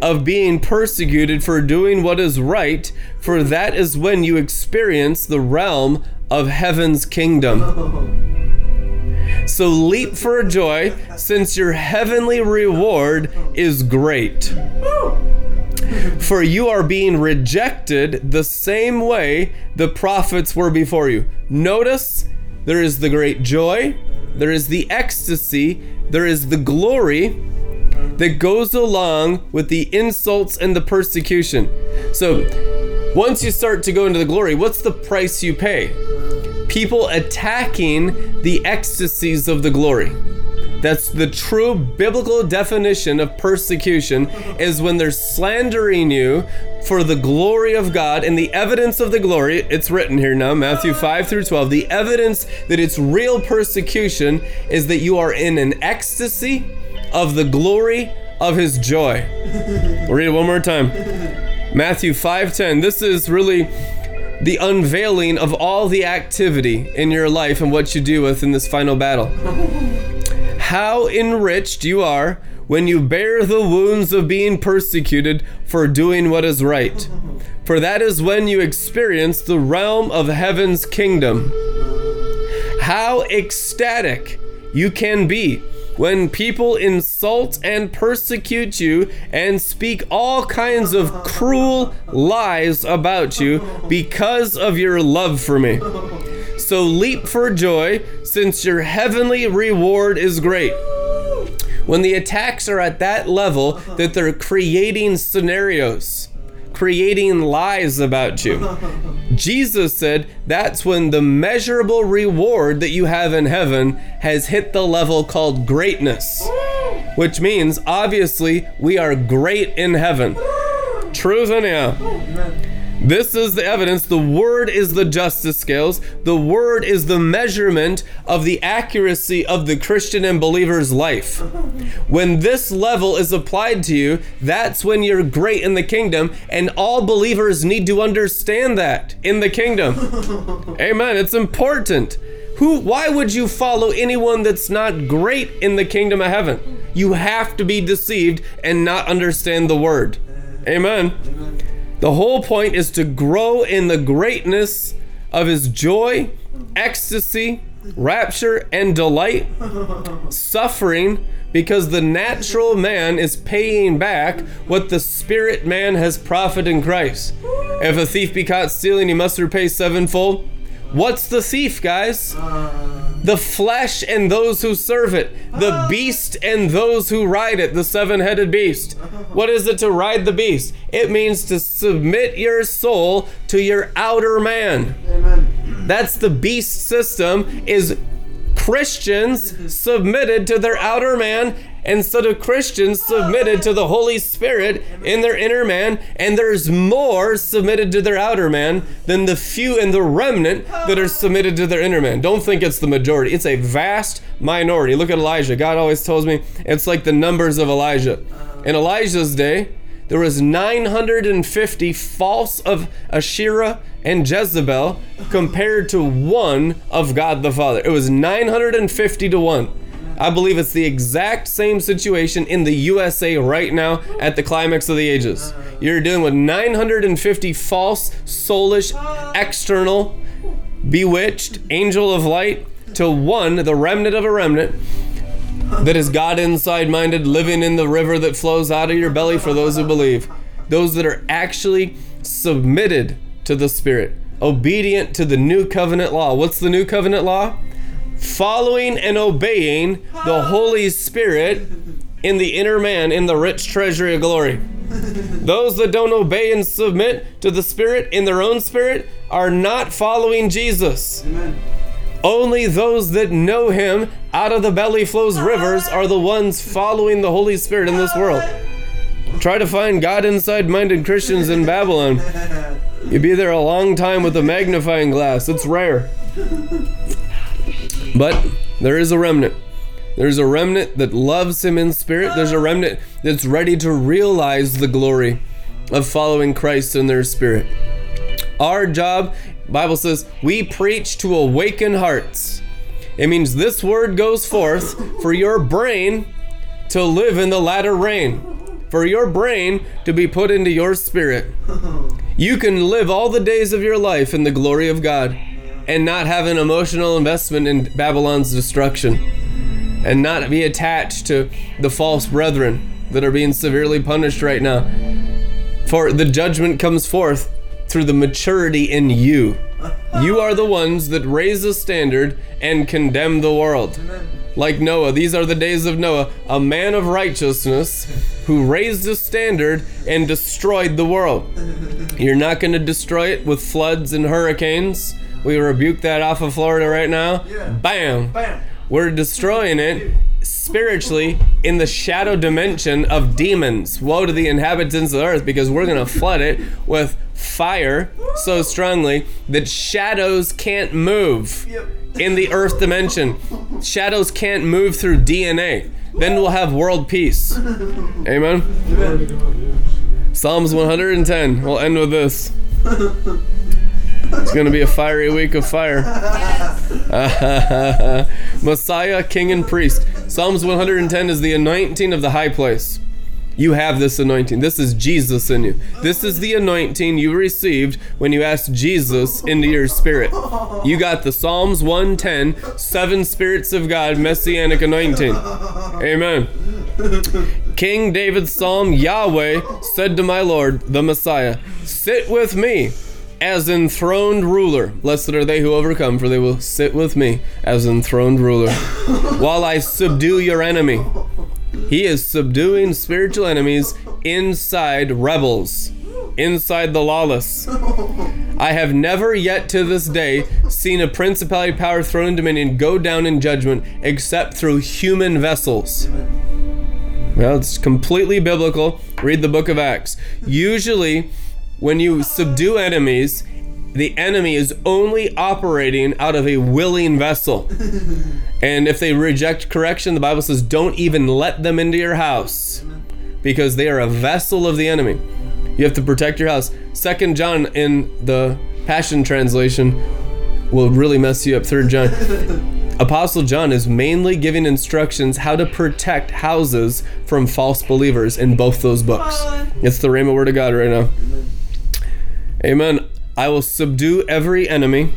A: of being persecuted for doing what is right, for that is when you experience the realm of heaven's kingdom. So leap for joy, since your heavenly reward is great. For you are being rejected the same way the prophets were before you. Notice there is the great joy, there is the ecstasy, there is the glory that goes along with the insults and the persecution. So, once you start to go into the glory, what's the price you pay? People attacking the ecstasies of the glory. That's the true biblical definition of persecution is when they're slandering you for the glory of God and the evidence of the glory. It's written here now, Matthew 5 through 12. The evidence that it's real persecution is that you are in an ecstasy of the glory of his joy. We'll read it one more time. Matthew 5:10. This is really the unveiling of all the activity in your life and what you do with in this final battle. How enriched you are when you bear the wounds of being persecuted for doing what is right. For that is when you experience the realm of heaven's kingdom. How ecstatic you can be when people insult and persecute you and speak all kinds of cruel lies about you because of your love for me. So leap for joy, since your heavenly reward is great. When the attacks are at that level that they're creating scenarios, creating lies about you. Jesus said that's when the measurable reward that you have in heaven has hit the level called greatness, which means obviously we are great in heaven. Truth anyhow. This is the evidence. The word is the justice scales. The word is the measurement of the accuracy of the Christian and believer's life. When this level is applied to you, that's when you're great in the kingdom, and all believers need to understand that in the kingdom. Amen. It's important. Who why would you follow anyone that's not great in the kingdom of heaven? You have to be deceived and not understand the word. Amen. The whole point is to grow in the greatness of his joy, ecstasy, rapture, and delight, suffering because the natural man is paying back what the spirit man has profited in Christ. If a thief be caught stealing, he must repay sevenfold. What's the thief, guys? The flesh and those who serve it, the ah. beast and those who ride it, the seven headed beast. What is it to ride the beast? It means to submit your soul to your outer man. That's the beast system is Christians submitted to their outer man instead of Christians submitted to the Holy Spirit in their inner man, and there's more submitted to their outer man than the few and the remnant that are submitted to their inner man. Don't think it's the majority, it's a vast minority. Look at Elijah. God always tells me it's like the numbers of Elijah. In Elijah's day, there was 950 false of Asherah and Jezebel compared to one of God the Father. It was 950 to 1. I believe it's the exact same situation in the USA right now at the climax of the ages. You're dealing with 950 false, soulish, external, bewitched, angel of light to one, the remnant of a remnant, that is God inside minded, living in the river that flows out of your belly for those who believe. Those that are actually submitted to the Spirit, obedient to the new covenant law. What's the new covenant law? Following and obeying the Holy Spirit in the inner man in the rich treasury of glory. Those that don't obey and submit to the Spirit in their own spirit are not following Jesus. Only those that know Him out of the belly flows rivers are the ones following the Holy Spirit in this world. Try to find God inside minded Christians in Babylon. You'd be there a long time with a magnifying glass. It's rare. But there is a remnant. There's a remnant that loves him in spirit. There's a remnant that's ready to realize the glory of following Christ in their spirit. Our job, Bible says, we preach to awaken hearts. It means this word goes forth for your brain to live in the latter rain, for your brain to be put into your spirit. You can live all the days of your life in the glory of God and not have an emotional investment in Babylon's destruction and not be attached to the false brethren that are being severely punished right now. For the judgment comes forth through the maturity in you. You are the ones that raise the standard and condemn the world. Like Noah, these are the days of Noah, a man of righteousness who raised a standard and destroyed the world. You're not going to destroy it with floods and hurricanes. We rebuke that off of Florida right now. Bam.
C: Bam.
A: We're destroying it spiritually in the shadow dimension of demons. Woe to the inhabitants of the earth because we're going to flood it with fire so strongly that shadows can't move in the earth dimension. Shadows can't move through DNA. Then we'll have world peace. Amen. Psalms 110. We'll end with this. It's going to be a fiery week of fire. Messiah, King, and Priest. Psalms 110 is the anointing of the high place. You have this anointing. This is Jesus in you. This is the anointing you received when you asked Jesus into your spirit. You got the Psalms 110, seven spirits of God, messianic anointing. Amen. King David's psalm Yahweh said to my Lord, the Messiah, Sit with me as enthroned ruler. Blessed are they who overcome, for they will sit with me as enthroned ruler, while I subdue your enemy. He is subduing spiritual enemies inside rebels, inside the lawless. I have never yet to this day seen a principality, power, throne, and dominion go down in judgment except through human vessels. Well, it's completely biblical. Read the book of Acts. Usually, when you subdue enemies, the enemy is only operating out of a willing vessel. And if they reject correction, the Bible says, don't even let them into your house because they are a vessel of the enemy. You have to protect your house. Second John in the Passion Translation will really mess you up. Third John. Apostle John is mainly giving instructions how to protect houses from false believers in both those books. It's the Rhema word of God right now. Amen. I will subdue every enemy.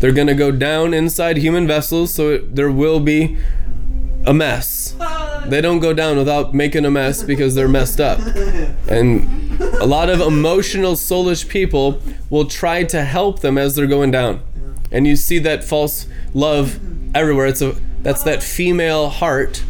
A: They're going to go down inside human vessels, so it, there will be a mess. They don't go down without making a mess because they're messed up. And a lot of emotional, soulish people will try to help them as they're going down. And you see that false love everywhere. It's a that's that female heart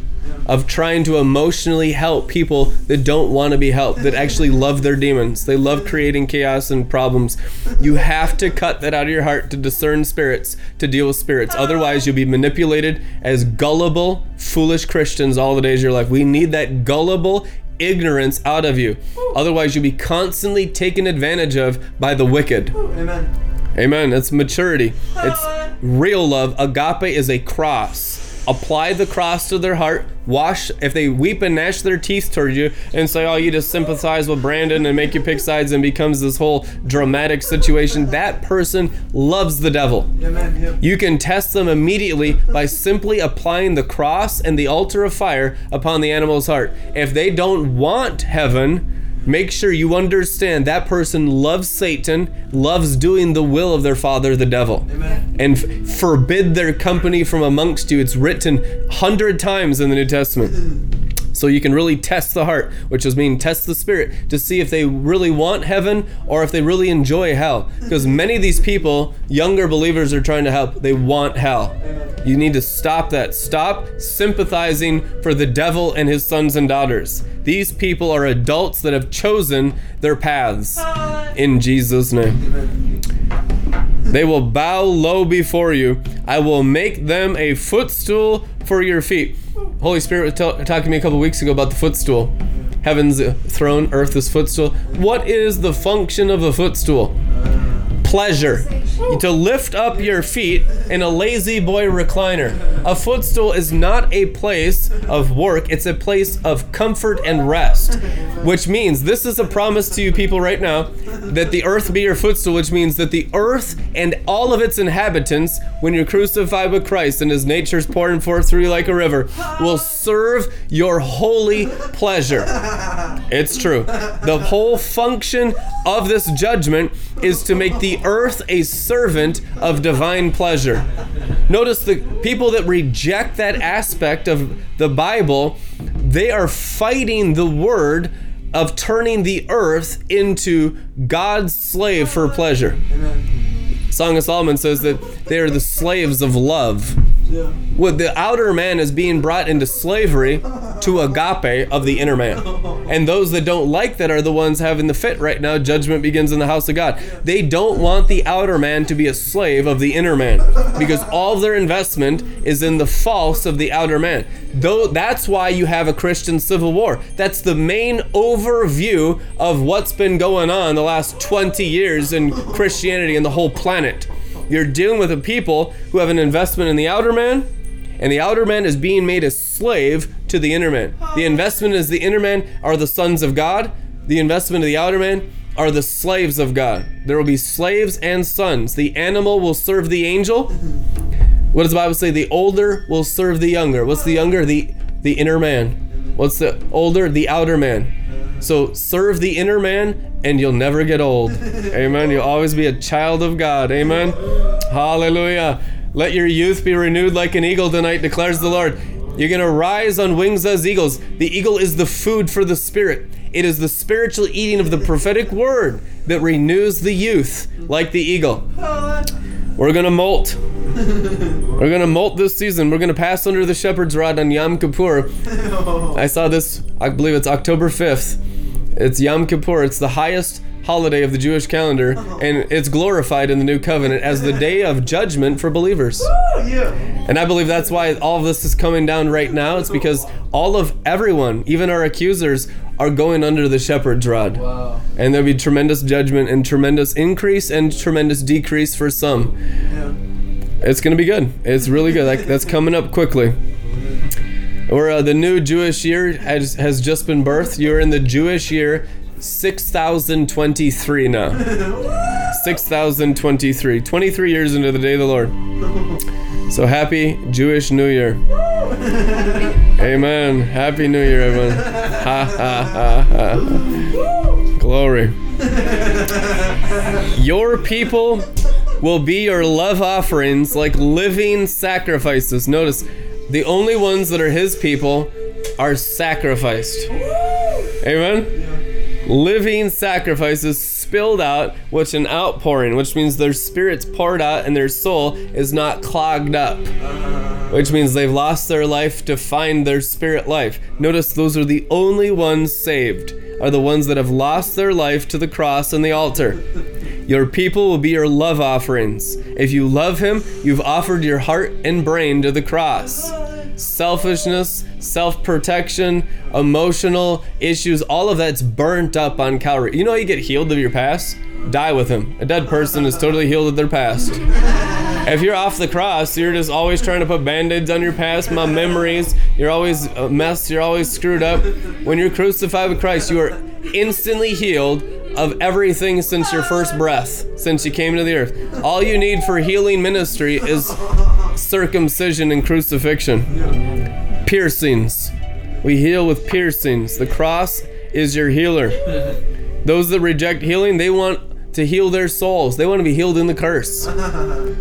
A: of trying to emotionally help people that don't want to be helped, that actually love their demons. They love creating chaos and problems. You have to cut that out of your heart to discern spirits, to deal with spirits. Otherwise, you'll be manipulated as gullible, foolish Christians all the days of your life. We need that gullible ignorance out of you. Otherwise, you'll be constantly taken advantage of by the wicked.
C: Amen.
A: Amen. It's maturity. It's real love. Agape is a cross. Apply the cross to their heart. Wash if they weep and gnash their teeth towards you and say, "Oh, you just sympathize with Brandon and make you pick sides and becomes this whole dramatic situation." That person loves the devil. You can test them immediately by simply applying the cross and the altar of fire upon the animal's heart. If they don't want heaven, Make sure you understand that person loves Satan, loves doing the will of their father, the devil, and f- forbid their company from amongst you. It's written hundred times in the New Testament. So you can really test the heart, which is mean test the spirit to see if they really want heaven or if they really enjoy hell. Because many of these people, younger believers, are trying to help. They want hell. You need to stop that. Stop sympathizing for the devil and his sons and daughters. These people are adults that have chosen their paths. In Jesus' name. They will bow low before you. I will make them a footstool for your feet. Holy Spirit was tell- talking to me a couple weeks ago about the footstool. Heaven's throne, earth is footstool. What is the function of a footstool? Pleasure. To lift up your feet in a La-Z-Boy recliner. A footstool is not a place of work, it's a place of comfort and rest. Which means, this is a promise to you people right now, that the earth be your footstool, which means that the earth and all of its inhabitants, when you're crucified with Christ and his nature's pouring forth through you like a river, will serve your holy pleasure. It's true. The whole function of this judgment is to make the earth a servant of divine pleasure. Notice the people that reject that aspect of the Bible, they are fighting the word of turning the earth into God's slave for pleasure. Song of Solomon says that they are the slaves of love. What the outer man is being brought into slavery to agape of the inner man. And those that don't like that are the ones having the fit right now. Judgment begins in the house of God. They don't want the outer man to be a slave of the inner man because all their investment is in the false of the outer man. Though that's why you have a Christian civil war. That's the main overview of what's been going on the last 20 years in Christianity and the whole planet. You're dealing with a people who have an investment in the outer man, and the outer man is being made a slave to the inner man. The investment is the inner man are the sons of God. The investment of the outer man are the slaves of God. There will be slaves and sons. The animal will serve the angel. What does the Bible say? The older will serve the younger. What's the younger? The the inner man. What's the older? The outer man. So serve the inner man and you'll never get old. Amen. You'll always be a child of God. Amen. Hallelujah. Let your youth be renewed like an eagle tonight, declares the Lord. You're going to rise on wings as eagles. The eagle is the food for the spirit. It is the spiritual eating of the prophetic word that renews the youth like the eagle. We're to molt. We're to molt this season. We're to pass under the shepherd's rod on Yom Kippur. I saw this, I believe it's October 5th. It's Yom Kippur. It's the highest holiday of the Jewish calendar, and it's glorified in the new covenant as the day of judgment for believers. And I believe that's why all of this is coming down right now. It's because all of everyone, even our accusers, are going under the shepherd's rod.
C: Wow.
A: And there'll be tremendous judgment and tremendous increase and tremendous decrease for some. It's gonna be good. It's really good. Like, that's coming up quickly. Or uh, the new Jewish year has, has just been birthed. You're in the Jewish year 6023 now. 6023. 23 years into the day of the Lord. So happy Jewish New Year. Amen. Happy New Year, everyone. Ha ha ha ha. Glory. Your people will be your love offerings like living sacrifices. Notice, the only ones that are his people are sacrificed. Amen? Living sacrifices spilled out, which an outpouring, which means their spirit's poured out and their soul is not clogged up. Which means they've lost their life to find their spirit life. Notice those are the only ones saved, are the ones that have lost their life to the cross and the altar. Your people will be your love offerings. If you love him, you've offered your heart and brain to the cross. Selfishness, self protection, emotional issues, all of that's burnt up on Calvary. You know, how you get healed of your past? Die with him. A dead person is totally healed of their past. If you're off the cross, you're just always trying to put band aids on your past, my memories. You're always a mess, you're always screwed up. When you're crucified with Christ, you are instantly healed of everything since your first breath, since you came to the earth. All you need for healing ministry is circumcision and crucifixion. Piercings. We heal with piercings. The cross is your healer. Those that reject healing, they want to heal their souls. They want to be healed in the curse.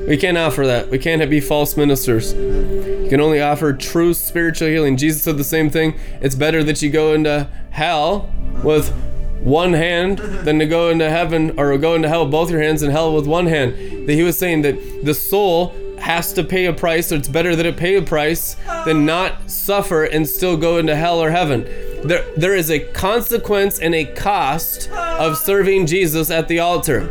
A: We can't offer that. We can't be false ministers. You can only offer true spiritual healing. Jesus said the same thing. It's better that you go into hell with one hand than to go into heaven or go into hell with both your hands and hell with one hand. That he was saying that the soul has to pay a price, or it's better that it pay a price than oh. not suffer and still go into hell or heaven. There, there is a consequence and a cost of oh. serving Jesus at the altar.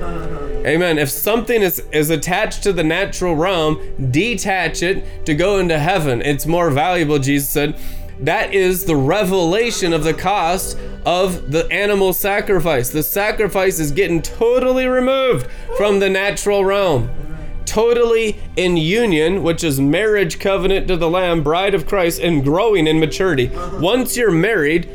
A: Amen. If something is, is attached to the natural realm, detach it to go into heaven. It's more valuable, Jesus said. That is the revelation of the cost of the animal sacrifice. The sacrifice is getting totally removed from the natural realm. Totally in union, which is marriage covenant to the Lamb, bride of Christ, and growing in maturity. Once you're married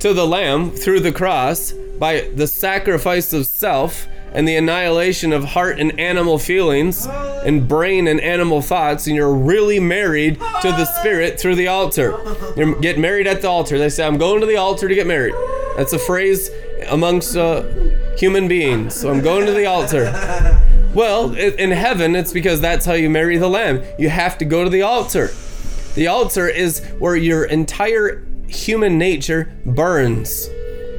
A: to the Lamb through the cross by the sacrifice of self, and the annihilation of heart and animal feelings and brain and animal thoughts, and you're really married to the Spirit through the altar. You get married at the altar. They say, I'm going to the altar to get married. That's a phrase amongst uh, human beings. So I'm going to the altar. Well, in heaven, it's because that's how you marry the Lamb. You have to go to the altar. The altar is where your entire human nature burns.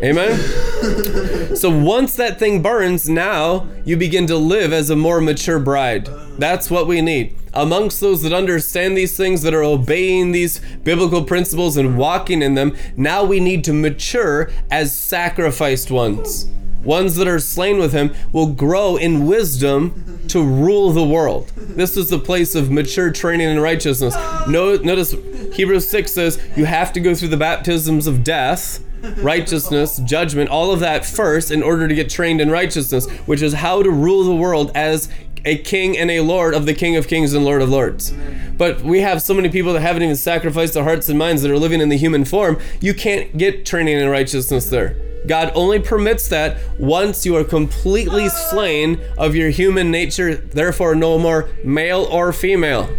A: Amen? so once that thing burns, now you begin to live as a more mature bride. That's what we need. Amongst those that understand these things, that are obeying these biblical principles and walking in them, now we need to mature as sacrificed ones. Ones that are slain with him will grow in wisdom to rule the world. This is the place of mature training in righteousness. Notice Hebrews 6 says you have to go through the baptisms of death righteousness, judgment, all of that first in order to get trained in righteousness, which is how to rule the world as a king and a lord of the King of Kings and Lord of Lords. But we have so many people that haven't even sacrificed their hearts and minds that are living in the human form. You can't get training in righteousness there. God only permits that once you are completely slain of your human nature, therefore, no more male or female.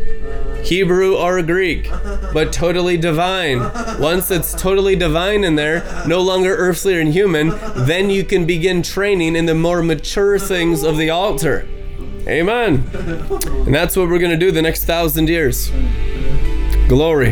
A: Hebrew or Greek, but totally divine. Once it's totally divine in there, no longer earthly and human, then you can begin training in the more mature things of the altar. Amen. And that's what we're going to do the next thousand years. Glory.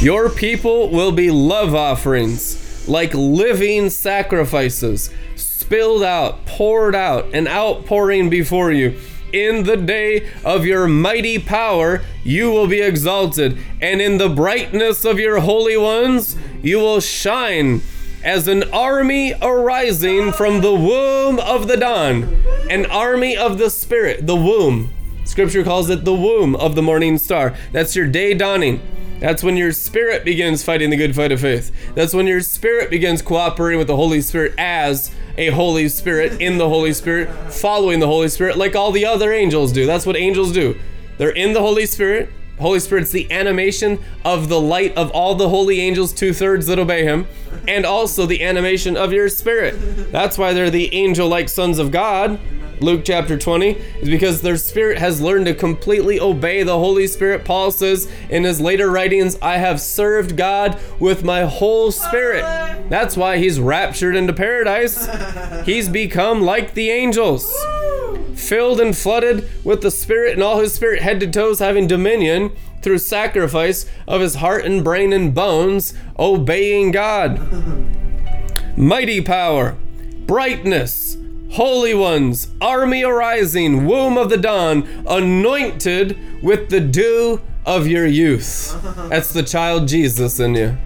A: Your people will be love offerings, like living sacrifices, spilled out, poured out, and outpouring before you in the day of your mighty power you will be exalted, and in the brightness of your holy ones you will shine as an army arising from the womb of the dawn, an army of the Spirit, the womb. Scripture calls it the womb of the morning star. That's your day dawning. That's when your spirit begins fighting the good fight of faith. That's when your spirit begins cooperating with the Holy Spirit as a Holy Spirit in the Holy Spirit, following the Holy Spirit like all the other angels do. That's what angels do. They're in the Holy Spirit. Holy Spirit's the animation of the light of all the holy angels, two thirds that obey Him, and also the animation of your spirit. That's why they're the angel like sons of God. Luke chapter 20 is because their spirit has learned to completely obey the Holy Spirit. Paul says in his later writings, I have served God with my whole spirit. That's why he's raptured into paradise. He's become like the angels, filled and flooded with the Spirit and all his spirit, head to toes, having dominion through sacrifice of his heart and brain and bones, obeying God. Mighty power, brightness, holy ones, army arising, womb of the dawn, anointed with the dew of your youth. That's the child Jesus in you.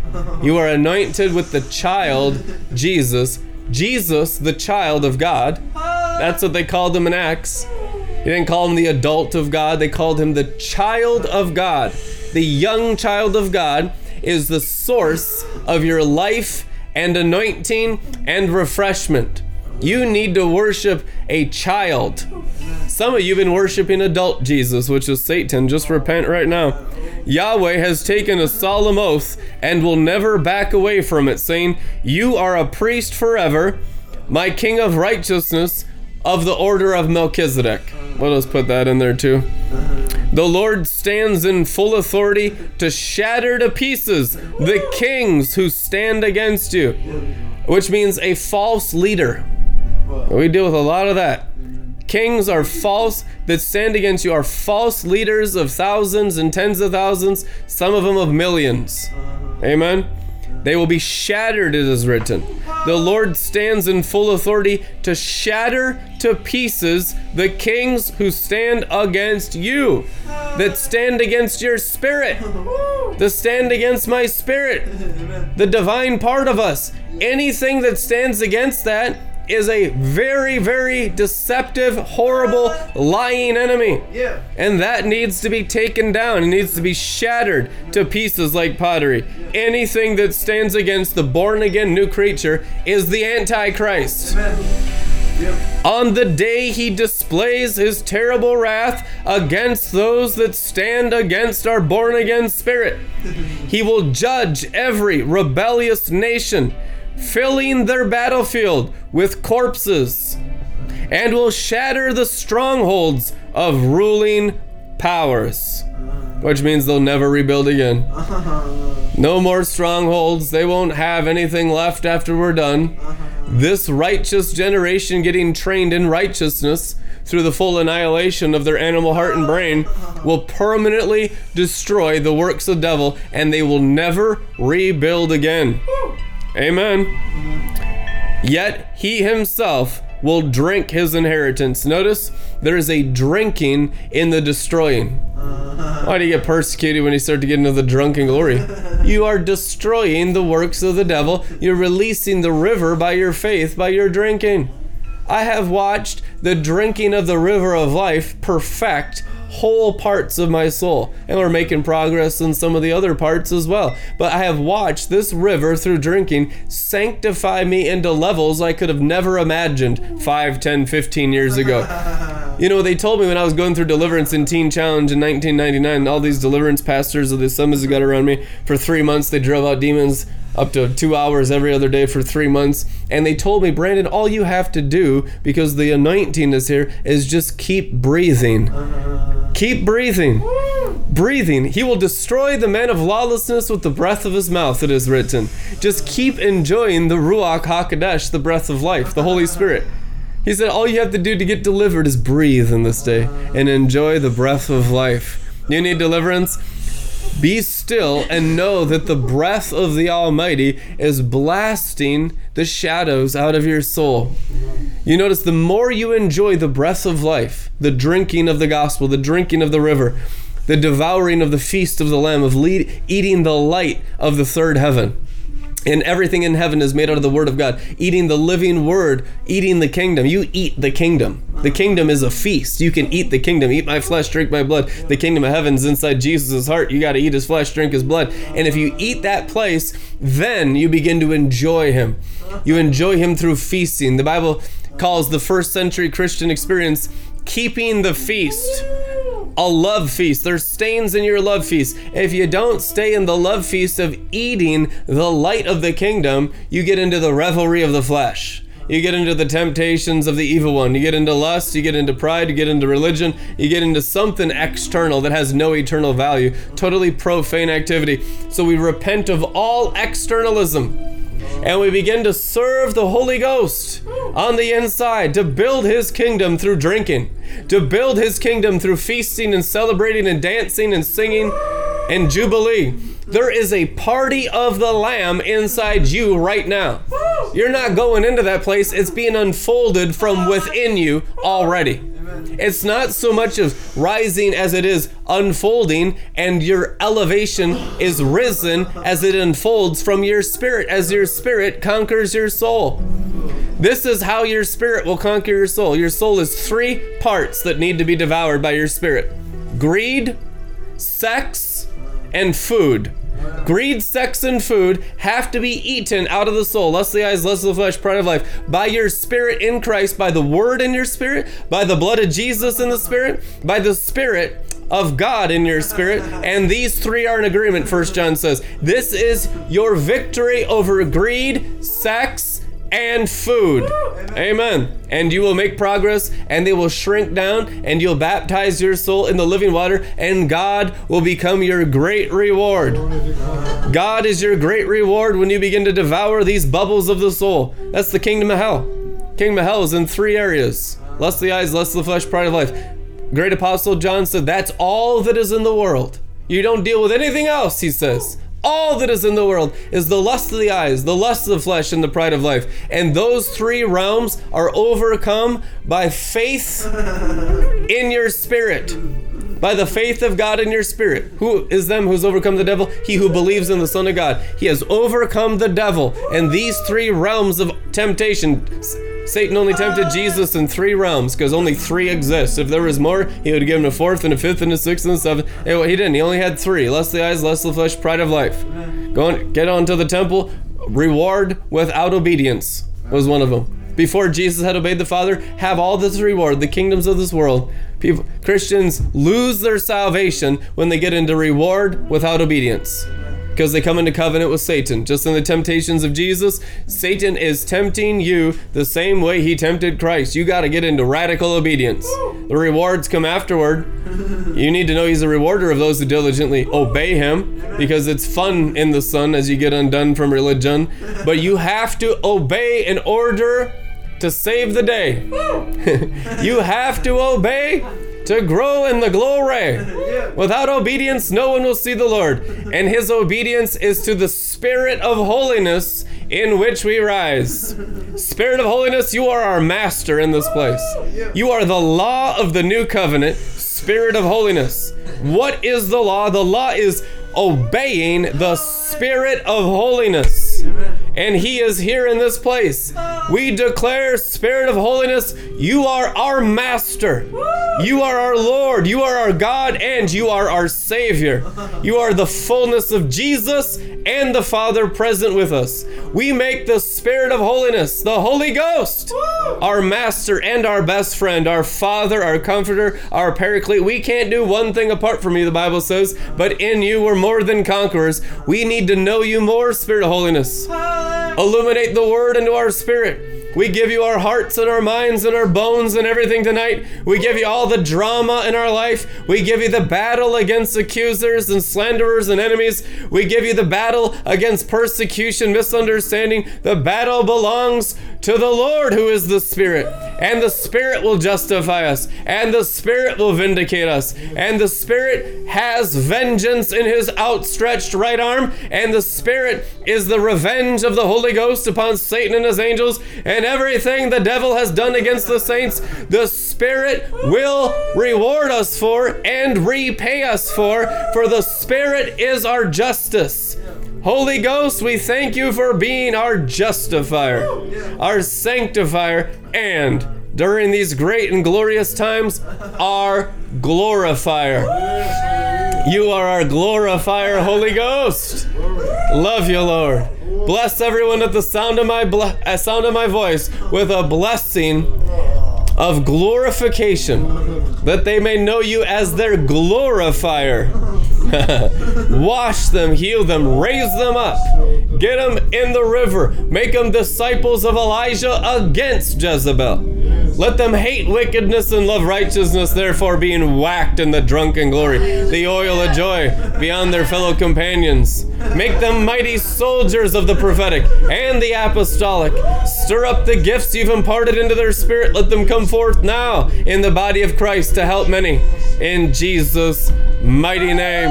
A: You are anointed with the child Jesus. Jesus, the child of God. That's what they called him in Acts. They didn't call him the adult of God, they called him the child of God. The young child of God is the source of your life and anointing and refreshment. You need to worship a child. Some of you have been worshiping adult Jesus, which is Satan. Just repent right now. Yahweh has taken a solemn oath and will never back away from it, saying, You are a priest forever, my king of righteousness of the order of Melchizedek. Let us put that in there too. The Lord stands in full authority to shatter to pieces the kings who stand against you. which means a false leader. We deal with a lot of that. Kings are false, that stand against you are false leaders of thousands and tens of thousands, some of them of millions. Uh-huh. Amen. They will be shattered, it is written. The Lord stands in full authority to shatter to pieces the kings who stand against you, that stand against your spirit, that stand against my spirit, the divine part of us. Anything that stands against that is a very, very deceptive, horrible, lying enemy.
C: Yeah.
A: And that needs to be taken down. It needs to be shattered to pieces like pottery. Anything that stands against the born again new creature is the Antichrist.
C: Amen. Yep.
A: On the day he displays his terrible wrath against those that stand against our born again spirit, he will judge every rebellious nation, filling their battlefield with corpses, and will shatter the strongholds of ruling powers. Which means they'll never rebuild again. No more strongholds. They won't have anything left after we're done. Uh-huh. This righteous generation getting trained in righteousness through the full annihilation of their animal heart and brain will permanently destroy the works of the devil and they will never rebuild again. Amen. Yet he himself will drink his inheritance. Notice there is a drinking in the destroying. Why do you get persecuted when you start to get into the drunken glory? You are destroying the works of the devil. You're releasing the river by your faith, by your drinking. I have watched the drinking of the river of life perfect whole parts of my soul. And we're making progress in some of the other parts as well. But I have watched this river through drinking sanctify me into levels I could have never imagined 5, 10, 15 years ago. You know, they told me when I was going through Deliverance and Teen Challenge in 1999, all these deliverance pastors of the summits that got around me for three months, they drove out demons up to two hours every other day for three months. And they told me, Brandon, all you have to do, because the anointing is here, is just keep breathing. Uh-huh. Keep breathing. Breathing. He will destroy the man of lawlessness with the breath of his mouth, it is written. Just keep enjoying the Ruach HaKodesh, the breath of life, the Holy Spirit. He said, All you have to do to get delivered is breathe in this day and enjoy the breath of life. You need deliverance? Be still and know that the breath of the Almighty is blasting the shadows out of your soul. You notice the more you enjoy the breath of life, the drinking of the gospel, the drinking of the river, the devouring of the feast of the Lamb, of lead, eating the light of the third heaven. And everything in heaven is made out of the Word of God. Eating the living Word, eating the kingdom. You eat the kingdom. The kingdom is a feast. You can eat the kingdom. Eat my flesh, drink my blood. The kingdom of heaven's inside Jesus' heart. You got to eat his flesh, drink his blood. And if you eat that place, then you begin to enjoy him. You enjoy him through feasting. The Bible calls the first century Christian experience keeping the feast a love feast. There's stains in your love feast. If you don't stay in the love feast of eating the light of the kingdom, you get into the revelry of the flesh. You get into the temptations of the evil one. You get into lust, you get into pride, you get into religion, you get into something external that has no eternal value. Totally profane activity. So we repent of all externalism and we begin to serve the Holy Ghost on the inside to build his kingdom through drinking, to build his kingdom through feasting and celebrating and dancing and singing and jubilee. There is a party of the Lamb inside you right now. You're not going into that place, it's being unfolded from within you already. It's not so much of rising as it is unfolding, and your elevation is risen as it unfolds from your spirit, as your spirit conquers your soul. This is how your spirit will conquer your soul. Your soul is three parts that need to be devoured by your spirit greed, sex, and food. Greed, sex, and food have to be eaten out of the soul, lust of the eyes, lust of the flesh, pride of life, by your spirit in Christ, by the word in your spirit, by the blood of Jesus in the spirit, by the spirit of God in your spirit. And these three are in agreement, First John says. This is your victory over greed, sex, and food. Amen. And you will make progress, and they will shrink down, and you'll baptize your soul in the living water, and God will become your great reward. God is your great reward when you begin to devour these bubbles of the soul. That's the kingdom of hell. Kingdom of hell is in three areas lust of the eyes, lust of the flesh, pride of life. Great Apostle John said, That's all that is in the world. You don't deal with anything else, he says. All that is in the world is the lust of the eyes, the lust of the flesh, and the pride of life. And those three realms are overcome by faith in your spirit. By the faith of God in your spirit. Who is them who's overcome the devil? He who believes in the Son of God. He has overcome the devil. And these three realms of temptation. Satan only tempted Jesus in three realms because only three exist. If there was more, he would have given a fourth and a fifth and a sixth and a seventh. Eh, anyway, he didn't. He only had three: lust of the eyes, lust of the flesh, pride of life. Go on, get on to the temple. Reward without obedience was one of them. Before Jesus had obeyed the Father, have all this reward, the kingdoms of this world. People, Christians lose their salvation when they get into reward without obedience because they come into covenant with Satan. Just in the temptations of Jesus, Satan is tempting you the same way he tempted Christ. You got to get into radical obedience. The rewards come afterward. You need to know he's a rewarder of those who diligently obey him because it's fun in the sun as you get undone from religion. But you have to obey in order to save the day. you have to obey to grow in the glory. Without obedience, no one will see the Lord. And his obedience is to the Spirit of holiness in which we rise. Spirit of holiness, you are our master in this place. You are the law of the new covenant, Spirit of holiness. What is the law? The law is obeying the Spirit of holiness. And He is here in this place. We declare, Spirit of holiness, you are our master. You are our Lord. You are our God, and you are our Savior. You are the fullness of Jesus and the Father present with us. We make the Spirit of holiness, the Holy Ghost, our master and our best friend, our Father, our comforter, our paraclete. We can't do one thing apart from you, the Bible says, but in you we're more than conquerors. We need to know you more, Spirit of holiness. Illuminate the word into our spirit. We give you our hearts and our minds and our bones and everything tonight. We give you all the drama in our life. We give you the battle against accusers and slanderers and enemies. We give you the battle against persecution, misunderstanding. The battle belongs to the Lord who is the Spirit. And the Spirit will justify us. And the Spirit will vindicate us. And the Spirit has vengeance in his outstretched right arm. And the Spirit is the revenge of the Holy Ghost upon Satan and his angels. And everything the devil has done against the saints, the Spirit will reward us for and repay us for, for the Spirit is our justice. Holy Ghost, we thank you for being our justifier, our sanctifier, and during these great and glorious times, our glorifier. You are our glorifier, Holy Ghost. Love you, Lord. Bless everyone at the sound of my ble- uh, sound of my voice with a blessing of glorification, that they may know you as their glorifier. Wash them, heal them, raise them up. Get them in the river. Make them disciples of Elijah against Jezebel. Let them hate wickedness and love righteousness, therefore being whacked in the drunken glory, the oil of joy beyond their fellow companions. Make them mighty soldiers of the prophetic and the apostolic. Stir up the gifts you've imparted into their spirit. Let them come forth now in the body of Christ to help many. In Jesus' mighty name.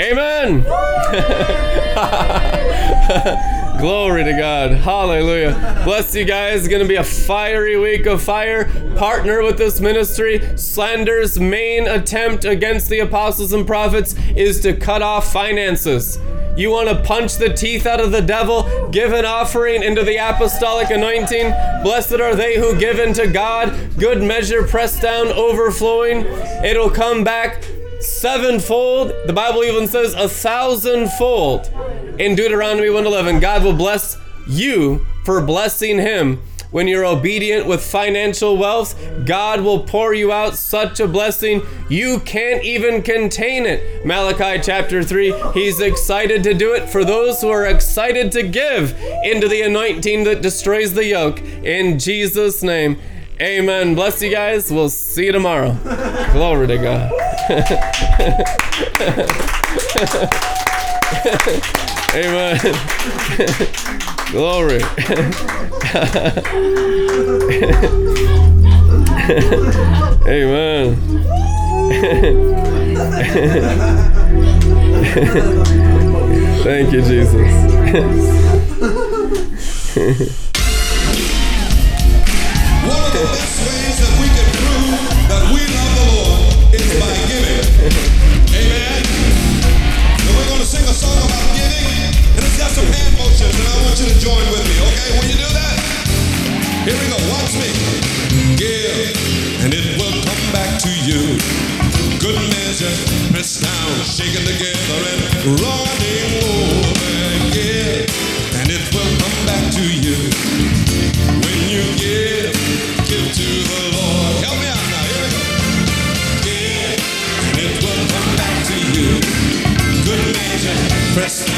A: Amen. Glory to God. Hallelujah. Bless you guys. It's going to be a fiery week of fire. Partner with this ministry. Slander's main attempt against the apostles and prophets is to cut off finances. You want to punch the teeth out of the devil? Give an offering into the apostolic anointing. Blessed are they who give into God. Good measure, pressed down, overflowing. It'll come back sevenfold. The Bible even says a thousandfold in Deuteronomy 1:11. God will bless you for blessing him when you're obedient with financial wealth, God will pour you out such a blessing you can't even contain it. Malachi chapter 3, He's excited to do it for those who are excited to give into the anointing that destroys the yoke. In Jesus' name, amen. Bless you guys. We'll see you tomorrow. Glory to God. Amen. Glory. Amen. Thank you, Jesus.
B: Pressed down, shaken together, and running over. press